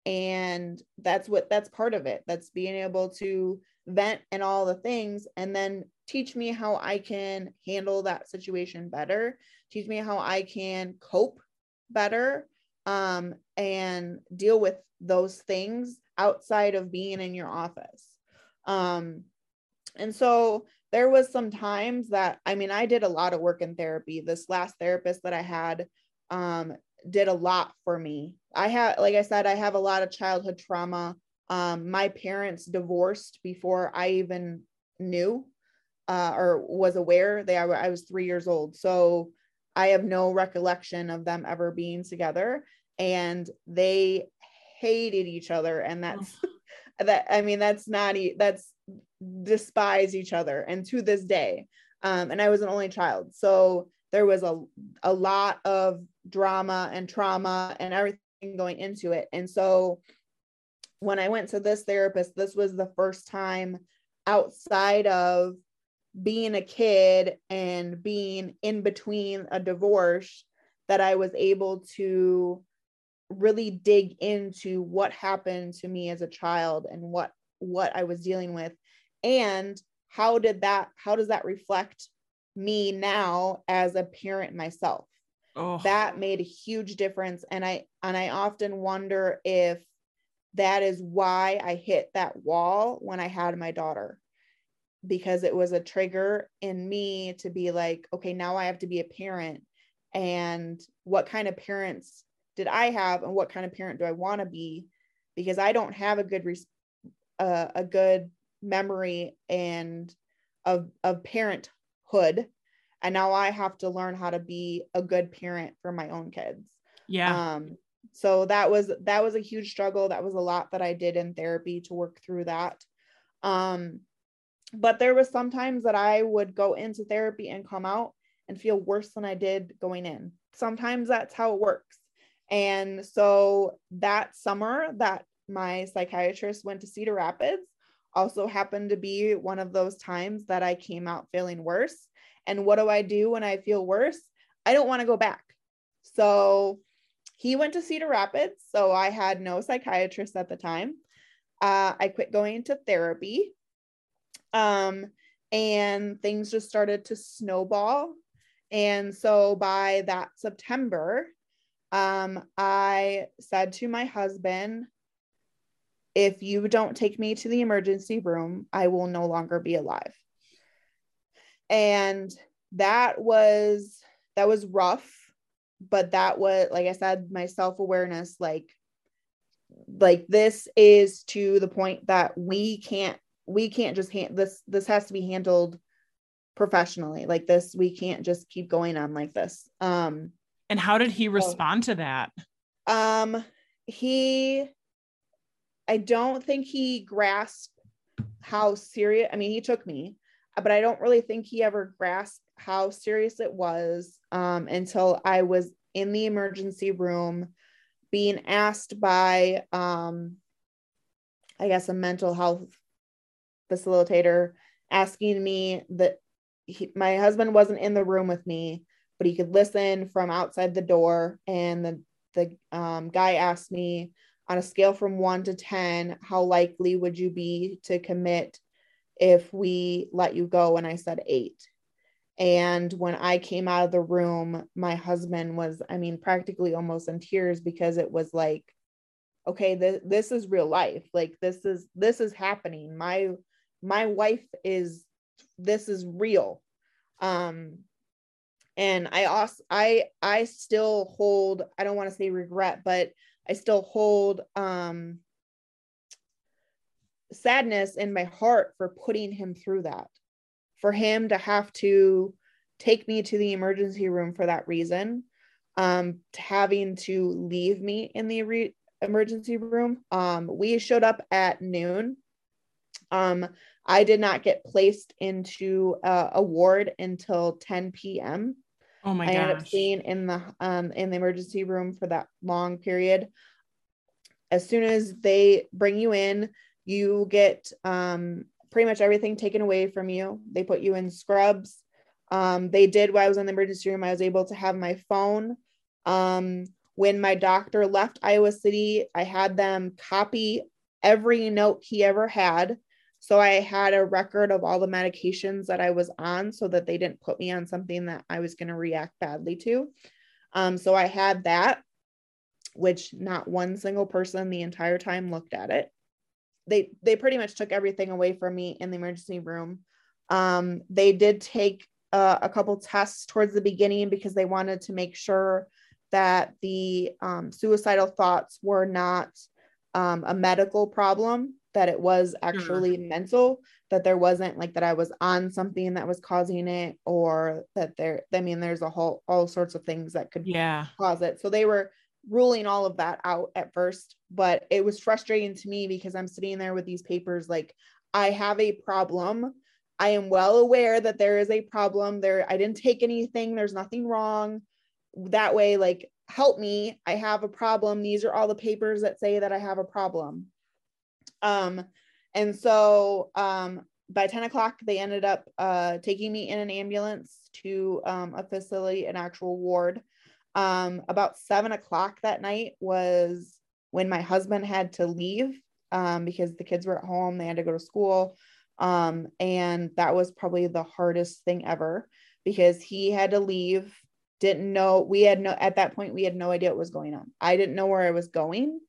And that's what that's part of it. That's being able to vent and all the things, and then teach me how I can handle that situation better, teach me how I can cope better, um, and deal with those things outside of being in your office. Um, and so there was some times that I mean, I did a lot of work in therapy. This last therapist that I had um did a lot for me. I have, like I said, I have a lot of childhood trauma. Um, my parents divorced before I even knew uh, or was aware. They, I, I was three years old, so I have no recollection of them ever being together. And they hated each other, and that's that. I mean, that's not that's despise each other, and to this day. Um, and I was an only child, so there was a a lot of drama and trauma and everything going into it. And so when I went to this therapist, this was the first time outside of being a kid and being in between a divorce that I was able to really dig into what happened to me as a child and what what I was dealing with. And how did that how does that reflect me now as a parent myself? Oh. that made a huge difference. And i and i often wonder if that is why i hit that wall when i had my daughter because it was a trigger in me to be like okay now i have to be a parent. And what kind of parents did i have and what kind of parent do i want to be? Because i don't have a good res- uh, a good memory and of of parenthood. And now i have to learn how to be a good parent for my own kids. Yeah. Um so that was that was a huge struggle. That was a lot that i did in therapy to work through that. Um but there was sometimes that i would go into therapy and come out and feel worse than i did going in sometimes that's how it works and so that summer that my psychiatrist went to cedar rapids also happened to be one of those times that I came out feeling worse. And what do I do when I feel worse? I don't want to go back. So he went to Cedar Rapids. So I had no psychiatrist at the time. Uh, I quit going to therapy. Um, and things just started to snowball. And so by that September, um, I said to my husband, if you don't take me to the emergency room, I will no longer be alive. And that was that was rough, but that was like I said my self-awareness like like this is to the point that we can't we can't just hand this this has to be handled professionally like this we can't just keep going on like this. Um and how did he respond so, to that? Um he I don't think he grasped how serious, I mean, he took me, but I don't really think he ever grasped how serious it was um, until I was in the emergency room being asked by, um, I guess, a mental health facilitator asking me that he, my husband wasn't in the room with me, but he could listen from outside the door. And the, the um, guy asked me, on a scale from one to 10, how likely would you be to commit if we let you go? And I said eight. And when I came out of the room, my husband was, I mean, practically almost in tears because it was like, okay, th- this is real life. Like this is this is happening. My my wife is this is real. Um and I also I I still hold, I don't want to say regret, but I still hold um, sadness in my heart for putting him through that, for him to have to take me to the emergency room for that reason, um, having to leave me in the re- emergency room. Um, we showed up at noon. Um, I did not get placed into uh, a ward until 10 p.m. Oh my I gosh. ended up staying in the um in the emergency room for that long period. As soon as they bring you in, you get um pretty much everything taken away from you. They put you in scrubs. Um, they did while I was in the emergency room. I was able to have my phone. Um, when my doctor left Iowa City, I had them copy every note he ever had so I had a record of all the medications that I was on so that they didn't put me on something that I was going to react badly to. Um, so I had that, which not one single person the entire time looked at it. They they pretty much took everything away from me in the emergency room. Um, they did take uh, a couple tests towards the beginning because they wanted to make sure that the um, suicidal thoughts were not um, a medical problem that it was actually mm. mental that there wasn't like that i was on something that was causing it or that there i mean there's a whole all sorts of things that could yeah. cause it. So they were ruling all of that out at first but it was frustrating to me because i'm sitting there with these papers like i have a problem. I am well aware that there is a problem there. I didn't take anything. There's nothing wrong. That way like help me. I have a problem. These are all the papers that say that i have a problem um, and so um, by 10 o'clock, they ended up uh, taking me in an ambulance to um, a facility, an actual ward. Um, about seven o'clock that night was when my husband had to leave um, because the kids were at home, they had to go to school. Um, and that was probably the hardest thing ever because he had to leave, didn't know, we had no, at that point, we had no idea what was going on. I didn't know where I was going.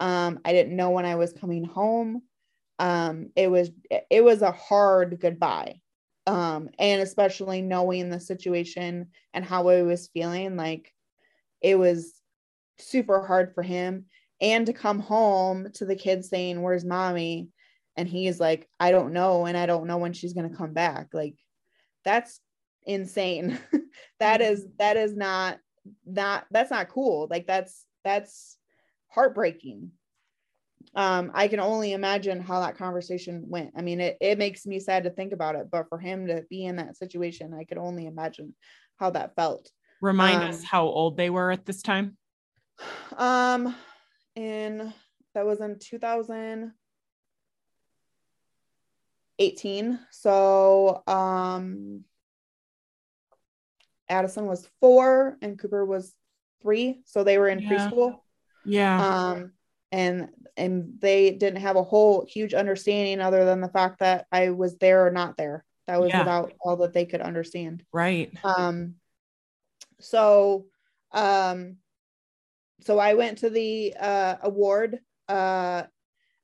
Um, I didn't know when I was coming home. Um, it was, it was a hard goodbye. Um, and especially knowing the situation and how I was feeling, like it was super hard for him. And to come home to the kids saying, Where's mommy? And he's like, I don't know. And I don't know when she's going to come back. Like, that's insane. that is, that is not, not, that's not cool. Like, that's, that's heartbreaking. Um, I can only imagine how that conversation went. I mean, it, it makes me sad to think about it, but for him to be in that situation, I could only imagine how that felt. Remind um, us how old they were at this time. Um, in that was in 2018. So, um, Addison was four and Cooper was three. So they were in yeah. preschool. Yeah. Um, and and they didn't have a whole huge understanding other than the fact that I was there or not there. That was yeah. about all that they could understand. Right. Um. So, um, so I went to the uh, award. Uh,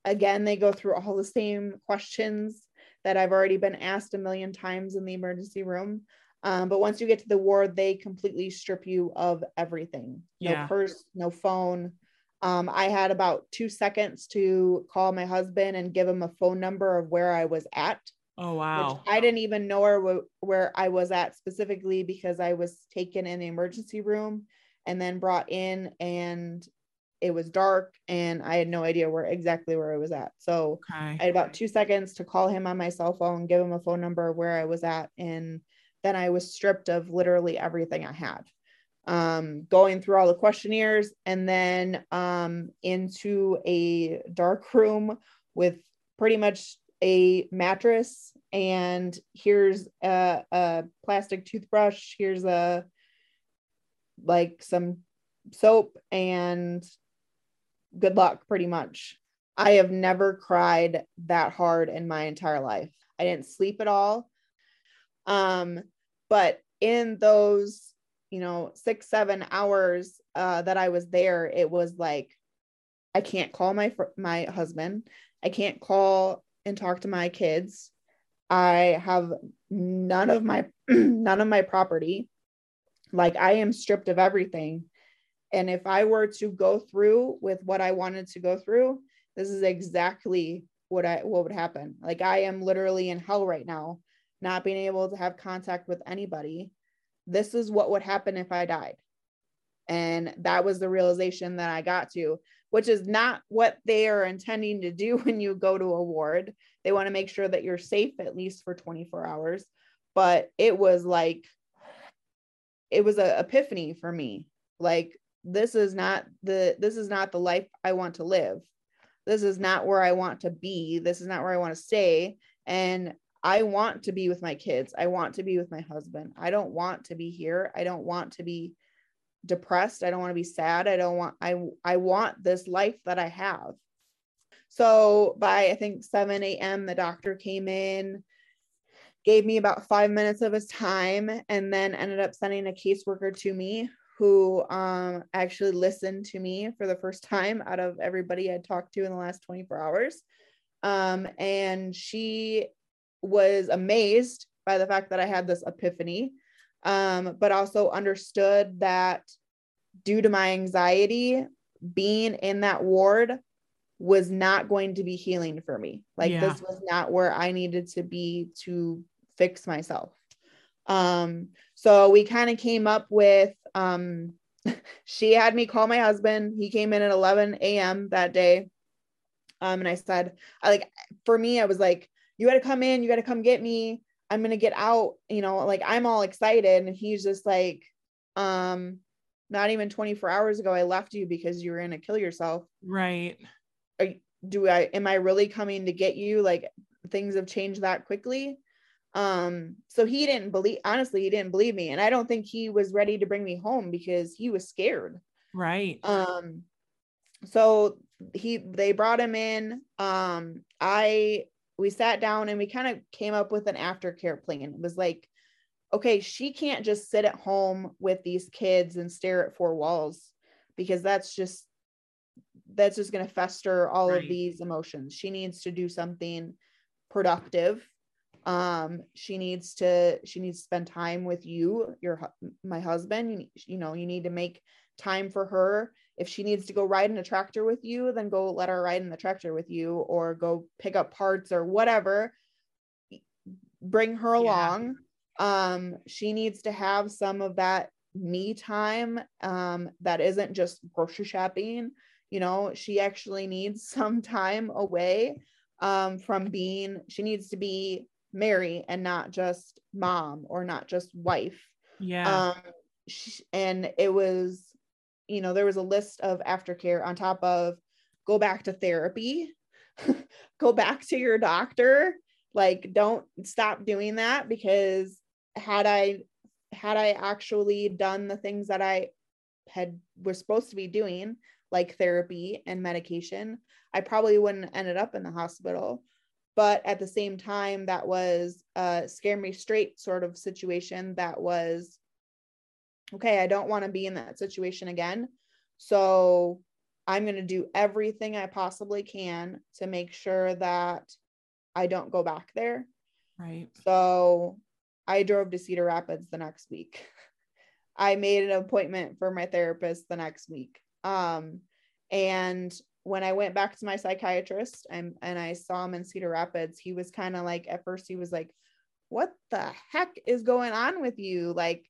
again, they go through all the same questions that I've already been asked a million times in the emergency room. Um, but once you get to the ward, they completely strip you of everything. No yeah. purse, no phone. Um, I had about two seconds to call my husband and give him a phone number of where I was at. Oh wow! I didn't even know where where I was at specifically because I was taken in the emergency room and then brought in, and it was dark and I had no idea where exactly where I was at. So okay. I had about two seconds to call him on my cell phone, give him a phone number of where I was at, and then I was stripped of literally everything I had. Um, going through all the questionnaires and then um, into a dark room with pretty much a mattress and here's a, a plastic toothbrush here's a like some soap and good luck pretty much. I have never cried that hard in my entire life. I didn't sleep at all. Um but in those you know six seven hours uh that i was there it was like i can't call my fr- my husband. I can't call and talk to my kids. I have none of my none of my property. Like i am stripped of everything. And if i were to go through with what i wanted to go through this is exactly what i what would happen. Like i am literally in hell right now not being able to have contact with anybody this is what would happen if i died. And that was the realization that i got to which is not what they are intending to do when you go to a ward. They want to make sure that you're safe at least for 24 hours. But it was like it was a epiphany for me. Like this is not the this is not the life i want to live. This is not where i want to be. This is not where i want to stay. And i want to be with my kids. I want to be with my husband. I don't want to be here. I don't want to be depressed. I don't want to be sad. I don't want i i want this life that i have. So by i think 7 a.m the doctor came in gave me about five minutes of his time and then ended up sending a caseworker to me who um, actually listened to me for the first time out of everybody I'd talked to in the last 24 hours. Um, and she was amazed by the fact that I had this epiphany, um, but also understood that due to my anxiety, being in that ward was not going to be healing for me. Like yeah. this was not where I needed to be to fix myself. Um, so we kind of came up with um she had me call my husband. He came in at 11 a.m. that day. Um, and I said, I like for me, I was like, you gotta come in, you gotta come get me. I'm gonna get out, you know, like I'm all excited. And he's just like, um, not even 24 hours ago, I left you because you were gonna kill yourself. Right. Are, do I am I really coming to get you? Like things have changed that quickly um so he didn't believe honestly he didn't believe me and i don't think he was ready to bring me home because he was scared right um so he they brought him in um i we sat down and we kind of came up with an aftercare plan. It was like okay she can't just sit at home with these kids and stare at four walls because that's just that's just going to fester all right. of these emotions. She needs to do something productive. Um she needs to she needs to spend time with you your my husband. You, you know you need to make time for her if she needs to go ride in a tractor with you then go let her ride in the tractor with you or go pick up parts or whatever bring her yeah. along um she needs to have some of that me time um that isn't just grocery shopping you know she actually needs some time away um from being she needs to be Mary and not just mom or not just wife. Yeah. Um, and it was, you know, there was a list of aftercare on top of go back to therapy, go back to your doctor. Like, don't stop doing that because had I had I actually done the things that I had was supposed to be doing, like therapy and medication, I probably wouldn't ended up in the hospital but at the same time that was a scare me straight sort of situation that was okay i don't want to be in that situation again. So i'm going to do everything i possibly can to make sure that i don't go back there. Right. So i drove to cedar rapids the next week. I made an appointment for my therapist the next week. Um and when I went back to my psychiatrist and, and I saw him in Cedar Rapids, he was kind of like, at first, he was like, What the heck is going on with you? Like,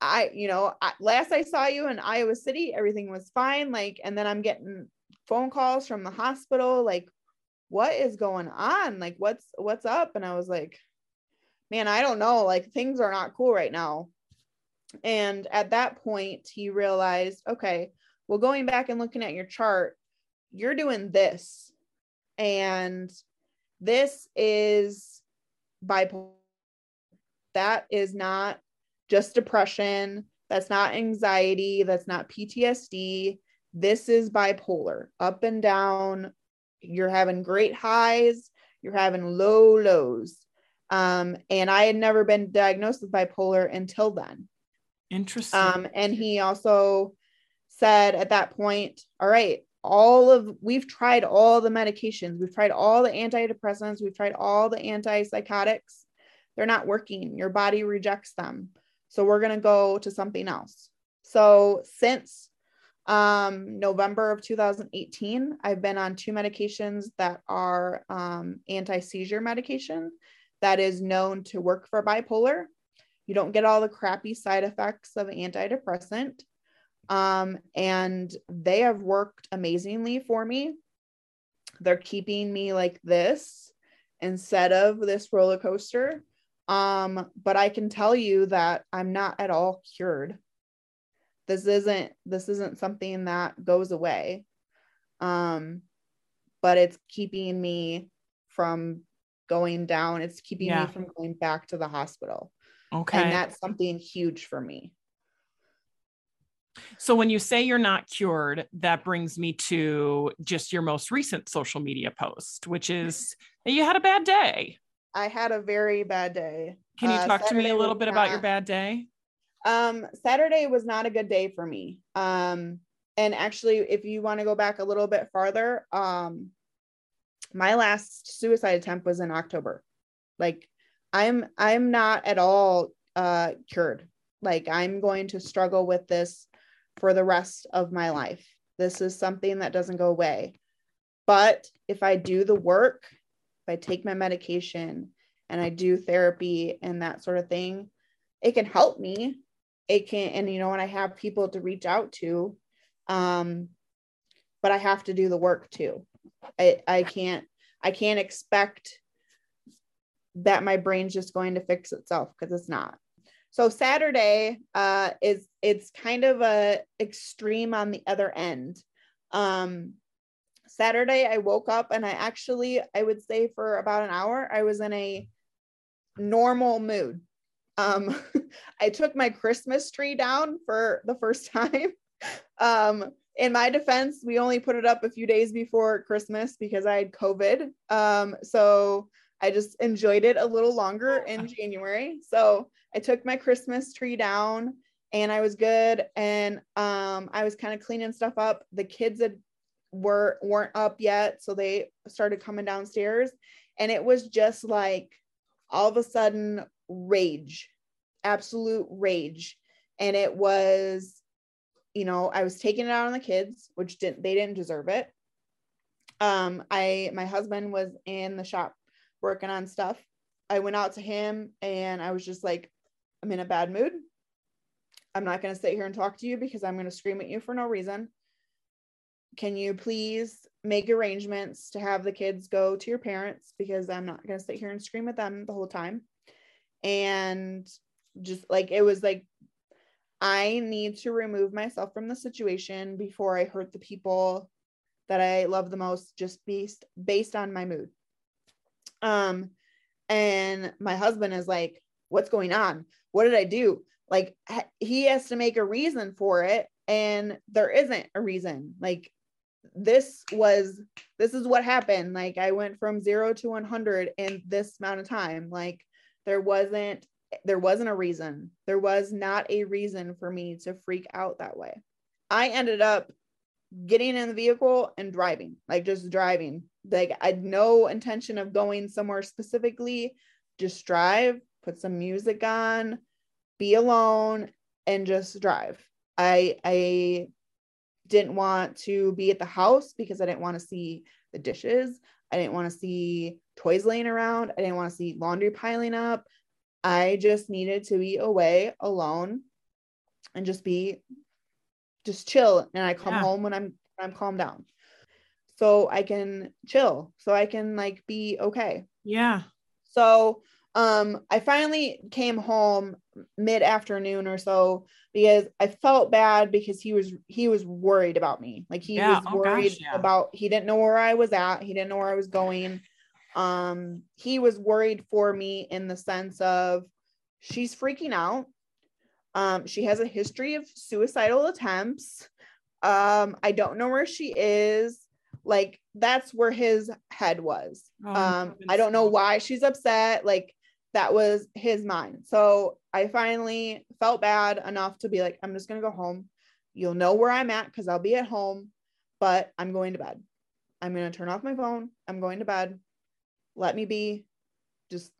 I, you know, I, last I saw you in Iowa City, everything was fine. Like, and then I'm getting phone calls from the hospital, like, what is going on? Like, what's what's up? And I was like, man, I don't know. Like, things are not cool right now. And at that point, he realized, okay, well, going back and looking at your chart, you're doing this and this is bipolar that is not just depression that's not anxiety that's not ptsd this is bipolar up and down. You're having great highs you're having low lows. Um, and i had never been diagnosed with bipolar until then. Interesting. Um, and he also said at that point all right all of we've tried all the medications we've tried all the antidepressants we've tried all the antipsychotics. They're not working. Your body rejects them so we're going to go to something else so since um, november of 2018 i've been on two medications that are um, anti-seizure medication that is known to work for bipolar you don't get all the crappy side effects of antidepressant um, and they have worked amazingly for me. They're keeping me like this instead of this roller coaster. Um, but I can tell you that I'm not at all cured. This isn't this isn't something that goes away. Um, but it's keeping me from going down. It's keeping yeah. me from going back to the hospital. Okay. And that's something huge for me. So when you say you're not cured, that brings me to just your most recent social media post, which is you had a bad day. I had a very bad day. Can you uh, talk to me a little bit not, about your bad day? Um, Saturday was not a good day for me. Um, and actually, if you want to go back a little bit farther, um, my last suicide attempt was in October. Like, I'm I'm not at all uh cured. Like, I'm going to struggle with this for the rest of my life. This is something that doesn't go away. But if I do the work, if I take my medication and I do therapy and that sort of thing, it can help me. It can, and you know, when I have people to reach out to, um, but I have to do the work too. I, I can't, I can't expect that my brain's just going to fix itself because it's not. So Saturday uh, is it's kind of a extreme on the other end. Um, Saturday, I woke up and I actually, I would say for about an hour, I was in a normal mood. Um, I took my Christmas tree down for the first time. Um, in my defense, we only put it up a few days before Christmas because I had COVID. Um, so I just enjoyed it a little longer in January. So I took my Christmas tree down and I was good. And um, I was kind of cleaning stuff up. The kids had were weren't up yet, so they started coming downstairs, and it was just like all of a sudden rage, absolute rage, and it was, you know, I was taking it out on the kids, which didn't they didn't deserve it. Um, I my husband was in the shop working on stuff. I went out to him and I was just like, I'm in a bad mood. I'm not going to sit here and talk to you because I'm going to scream at you for no reason. Can you please make arrangements to have the kids go to your parents because I'm not going to sit here and scream at them the whole time. And just like it was like, I need to remove myself from the situation before I hurt the people that I love the most just based based on my mood. Um and my husband is like, "What's going on? What did I do?" Like he has to make a reason for it and there isn't a reason. Like this was this is what happened. Like i went from 0 to 100 in this amount of time. Like there wasn't there wasn't a reason. There was not a reason for me to freak out that way. I ended up getting in the vehicle and driving like just driving. Like i had no intention of going somewhere specifically. Just drive put some music on be alone and just drive. I i didn't want to be at the house because I didn't want to see the dishes. I didn't want to see toys laying around. I didn't want to see laundry piling up. I just needed to be away alone and just be just chill and I come yeah. home when I'm I'm calmed down. So I can chill. So I can like be okay. Yeah. So um I finally came home mid afternoon or so because I felt bad because he was he was worried about me. Like he yeah. was oh, worried gosh, yeah. about he didn't know where I was at, he didn't know where I was going. Um he was worried for me in the sense of she's freaking out. Um she has a history of suicidal attempts. Um I don't know where she is. Like that's where his head was. Oh, um I don't know why she's upset. Like that was his mind. So I finally felt bad enough to be like, I'm just going to go home. You'll know where I'm at because I'll be at home, but I'm going to bed. I'm going to turn off my phone. I'm going to bed. Let me be. Just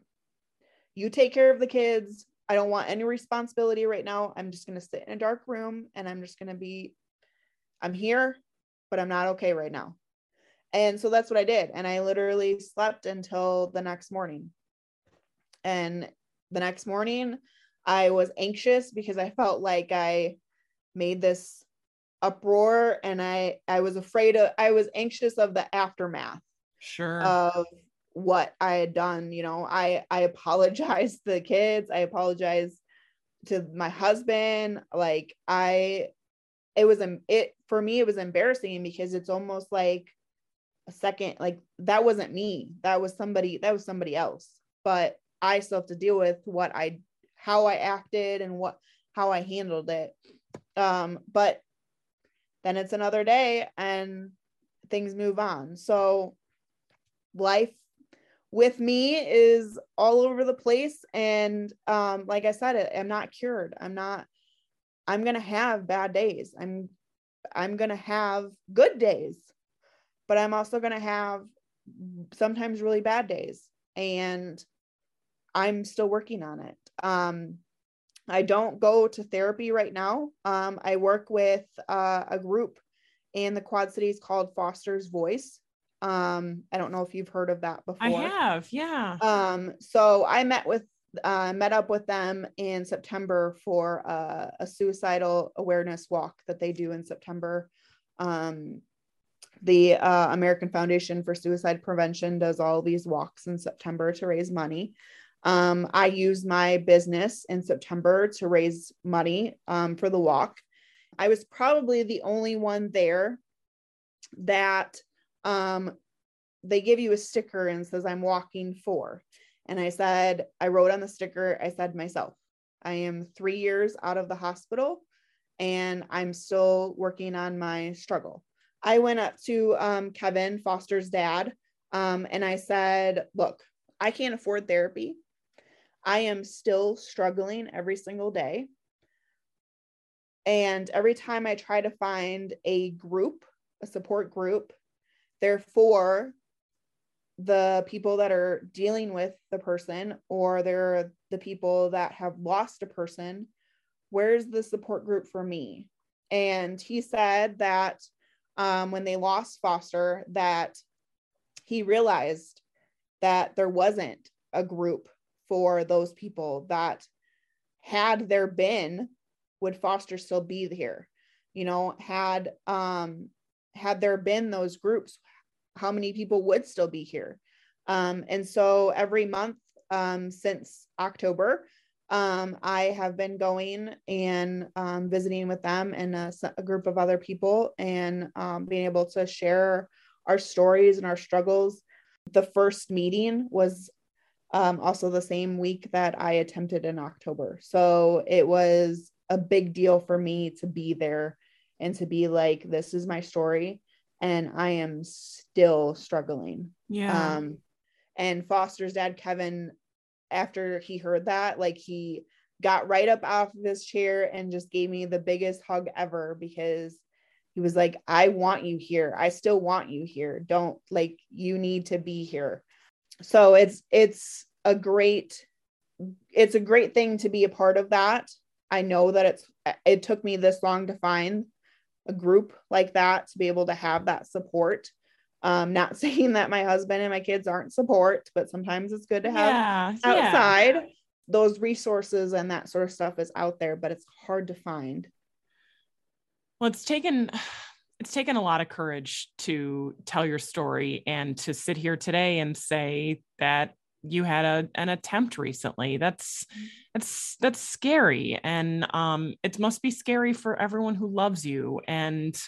you take care of the kids. I don't want any responsibility right now. I'm just going to sit in a dark room and I'm just going to be, I'm here, but I'm not okay right now. And so that's what I did. And I literally slept until the next morning. And the next morning, I was anxious because I felt like I made this uproar and I I was afraid of I was anxious of the aftermath sure. of what I had done you know? I I apologized to the kids. I apologized to my husband. Like I it was it for me it was embarrassing because it's almost like a second like that wasn't me. That was somebody that was somebody else. But I still have to deal with what I how I acted and what how I handled it. Um, but then it's another day and things move on. So life with me is all over the place and um like I said I'm not cured. I'm not I'm going to have bad days. I'm I'm going to have good days. But I'm also going to have sometimes really bad days. And I'm still working on it. Um, I don't go to therapy right now. Um, I work with uh, a group in the Quad Cities called Foster's Voice. Um, I don't know if you've heard of that before. I have, yeah. Um, so I met with uh, met up with them in September for uh, a suicidal awareness walk that they do in September. Um, the uh, American Foundation for Suicide Prevention does all these walks in September to raise money. Um, I used my business in September to raise money um, for the walk. I was probably the only one there that um, they give you a sticker and says, I'm walking for. And I said, I wrote on the sticker, I said myself, I am three years out of the hospital and I'm still working on my struggle. I went up to um, Kevin, Foster's dad, um, and I said, Look, I can't afford therapy. I am still struggling every single day. And every time I try to find a group, a support group, therefore the people that are dealing with the person or they're the people that have lost a person where's the support group for me and he said that um, when they lost foster that he realized that there wasn't a group for those people that had there been would foster still be here you know had um had there been those groups how many people would still be here. Um, and so every month um, since October, um, I have been going and um, visiting with them and a, a, group of other people and um, being able to share our stories and our struggles. The first meeting was um, also the same week that I attempted in October. So it was a big deal for me to be there and to be like, this is my story and I am still struggling. Yeah. Um, and Foster's dad, Kevin, after he heard that, like he got right up off of his chair and just gave me the biggest hug ever because he was like, I want you here. I still want you here. Don't like you need to be here. So it's it's a great it's a great thing to be a part of that. I know that it's it took me this long to find a group like that to be able to have that support. Um, not saying that my husband and my kids aren't support, but sometimes it's good to have yeah, outside. Yeah. Those resources and that sort of stuff is out there, but it's hard to find. Well, it's taken it's taken a lot of courage to tell your story and to sit here today and say that you had a, an attempt recently. That's that's that's scary. And um it must be scary for everyone who loves you. And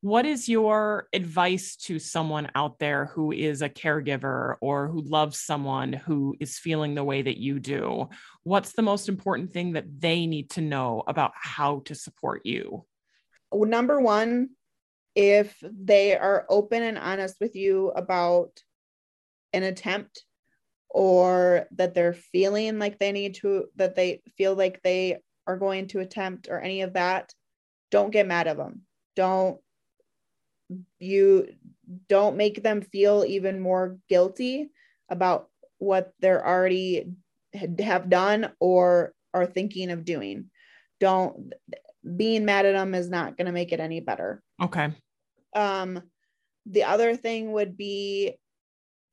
what is your advice to someone out there who is a caregiver or who loves someone who is feeling the way that you do? What's the most important thing that they need to know about how to support you? Number one if they are open and honest with you about an attempt or that they're feeling like they need to that they feel like they are going to attempt or any of that don't get mad at them. Don't you don't make them feel even more guilty about what they're already have done or are thinking of doing. Don't being mad at them is not going to make it any better okay. Um the other thing would be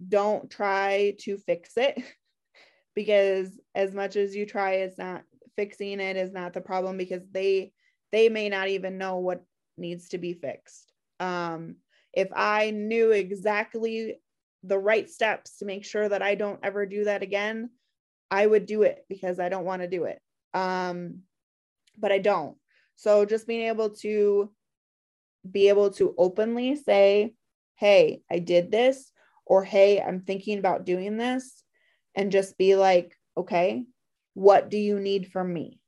don't try to fix it because as much as you try it's not fixing it is not the problem because they they may not even know what needs to be fixed. Um if i knew exactly the right steps to make sure that i don't ever do that again i would do it because i don't want to do it. Um but i don't. So just being able to be able to openly say hey i did this or hey i'm thinking about doing this and just be like okay what do you need from me?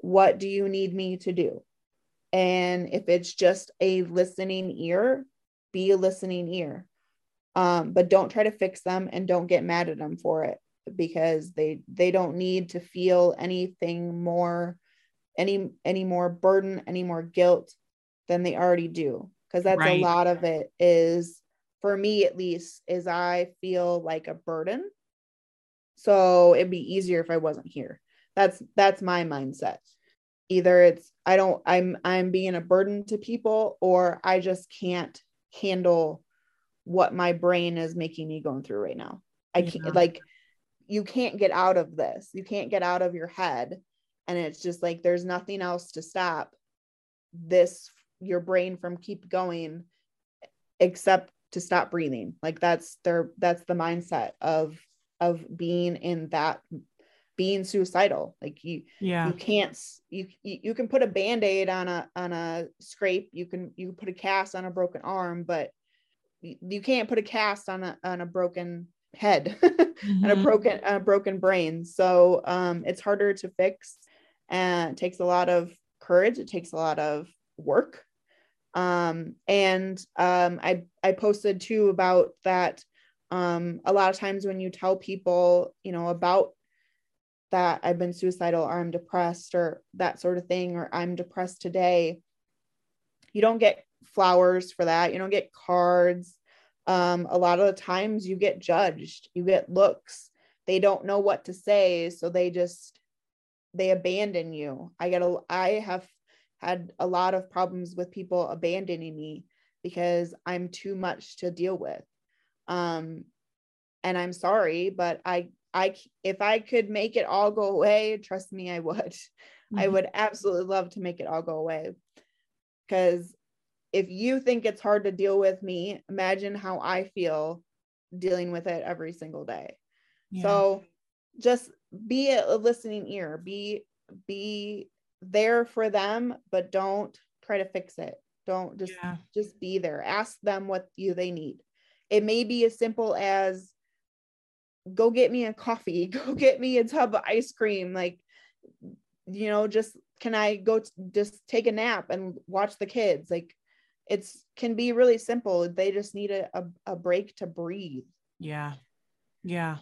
What do you need me to do? And if it's just a listening ear be a listening ear. Um, but don't try to fix them and don't get mad at them for it because they they don't need to feel anything more any any more burden any more guilt than they already do because that's right. a lot of it is for me at least is I feel like a burden. So it'd be easier if I wasn't here. That's that's my mindset. Either it's I don't I'm I'm being a burden to people or I just can't handle what my brain is making me going through right now. I can't yeah. like you can't get out of this. You can't get out of your head and it's just like there's nothing else to stop this your brain from keep going except to stop breathing. Like that's their that's the mindset of of being in that being suicidal. Like you yeah. you can't you you can put a band-aid on a on a scrape. You can you can put a cast on a broken arm but you can't put a cast on a on a broken head mm-hmm. and a mm-hmm. broken a broken brain. So um it's harder to fix and it takes a lot of courage. It takes a lot of work um and um i i posted too about that um a lot of times when you tell people you know about that i've been suicidal or i'm depressed or that sort of thing or i'm depressed today you don't get flowers for that. You don't get cards. Um, a lot of the times you get judged. You get looks. They don't know what to say so they just they abandon you. I get a i have had a lot of problems with people abandoning me because i'm too much to deal with um and i'm sorry but i i if i could make it all go away trust me i would mm-hmm. i would absolutely love to make it all go away because if you think it's hard to deal with me, imagine how I feel dealing with it every single day. Yeah. So just be a listening ear, be be there for them, but don't try to fix it. Don't just yeah. just be there. Ask them what you they need. It may be as simple as go get me a coffee, go get me a tub of ice cream, like you know, just can I go t- just take a nap and watch the kids? Like it's can be really simple they just need a, a, a break to breathe yeah yeah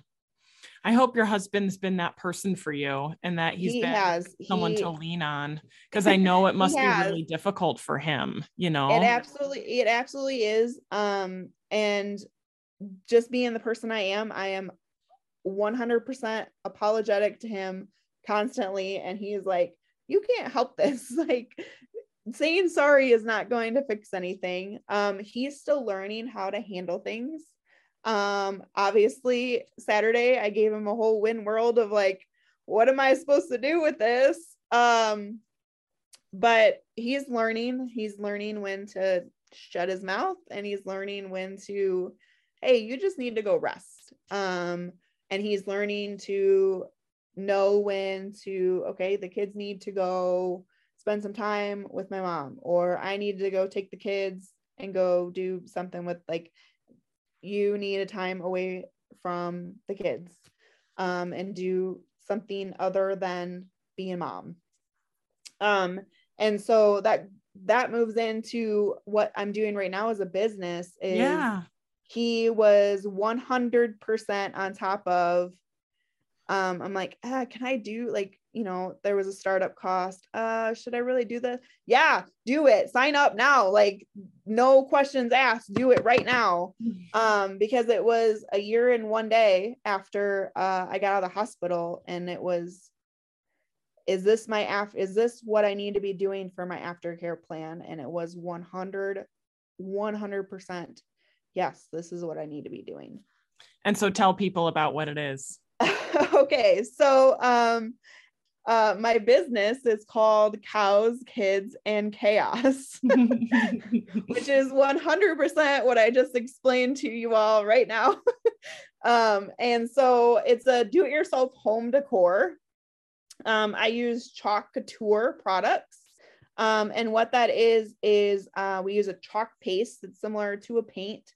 I hope your husband's been that person for you and that he's he been has. someone he, to lean on because I know it must be really difficult for him, you know. It absolutely it absolutely is. Um and just being the person I am, I am 100% apologetic to him constantly and he's like you can't help this like saying sorry is not going to fix anything. Um, he's still learning how to handle things. Um, obviously, Saturday I gave him a whole win world of like, what am I supposed to do with this? Um, but he's learning. He's learning when to shut his mouth, and he's learning when to, hey, you just need to go rest. Um, and he's learning to know when to, okay, the kids need to go spend some time with my mom or I need to go take the kids and go do something with like you need a time away from the kids um, and do something other than being mom. Um, and so that that moves into what I'm doing right now as a business is yeah. he was 100% on top of um i'm like ah, can i do like you know there was a startup cost uh should i really do this? Yeah do it. Sign up now. Like no questions asked. Do it right now. Um because it was a year and one day after uh i got out of the hospital and it was is this my af is this what i need to be doing for my aftercare plan? And it was 100 100% yes this is what i need to be doing. And so tell people about what it is. Okay, so um, uh, my business is called Cows, Kids, and Chaos, which is 100% what I just explained to you all right now. um, and so it's a do it yourself home decor. Um, I use Chalk Couture products. Um, and what that is, is uh, we use a chalk paste that's similar to a paint,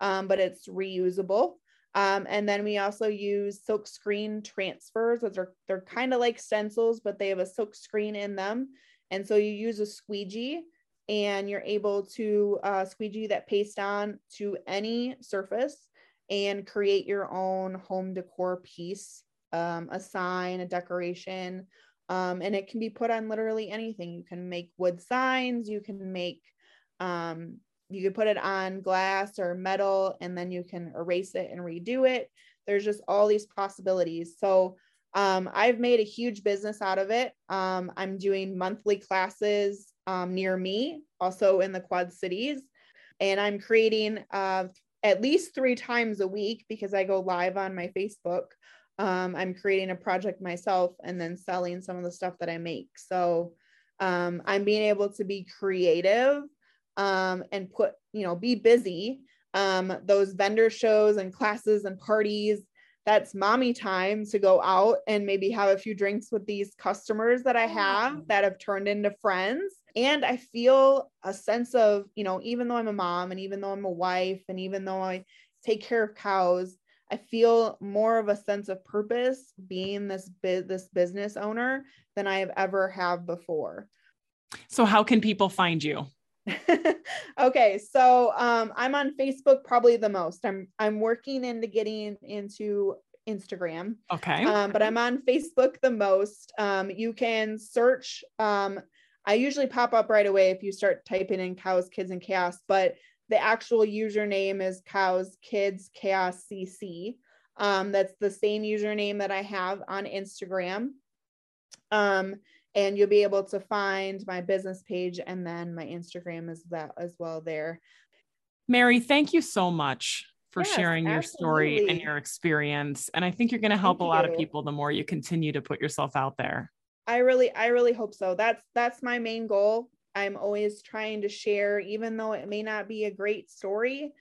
um, but it's reusable. Um, and then we also use silk screen transfers. Those are they're kind of like stencils, but they have a silk screen in them. And so you use a squeegee and you're able to uh, squeegee that paste on to any surface and create your own home decor piece, um, a sign, a decoration. Um, and it can be put on literally anything. You can make wood signs, you can make um, you could put it on glass or metal and then you can erase it and redo it. There's just all these possibilities. So um, i've made a huge business out of it. Um, i'm doing monthly classes um, near me also in the quad cities. And i'm creating uh, at least three times a week because i go live on my facebook. Um, i'm creating a project myself and then selling some of the stuff that i make. So um, i'm being able to be creative um, and put, you know, be busy. Um, those vendor shows and classes and parties, that's mommy time to go out and maybe have a few drinks with these customers that I have that have turned into friends. And I feel a sense of, you know, even though I'm a mom and even though I'm a wife and even though I take care of cows, I feel more of a sense of purpose being this this business owner than I have ever have before. So how can people find you? okay, so um, I'm on Facebook probably the most. I'm I'm working into getting into Instagram. Okay. Um, but I'm on Facebook the most. Um, you can search. Um, I usually pop up right away if you start typing in cows, kids, and chaos. But the actual username is cows, kids, chaos, cc. Um, that's the same username that I have on Instagram. Um, and you'll be able to find my business page and then my Instagram is that as well there. Mary, thank you so much for yes, sharing your story and your experience. And I think you're going to help thank a lot you. of people the more you continue to put yourself out there. I really, I really hope so. That's that's my main goal. I'm always trying to share, even though it may not be a great story.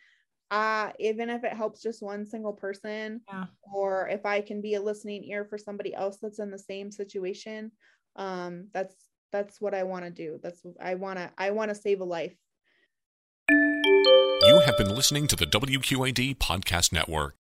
Uh, even if it helps just one single person, yeah. or if I can be a listening ear for somebody else that's in the same situation, um, that's that's what I want to do. That's I want to I want to save a life. You have been listening to the WQAD podcast network.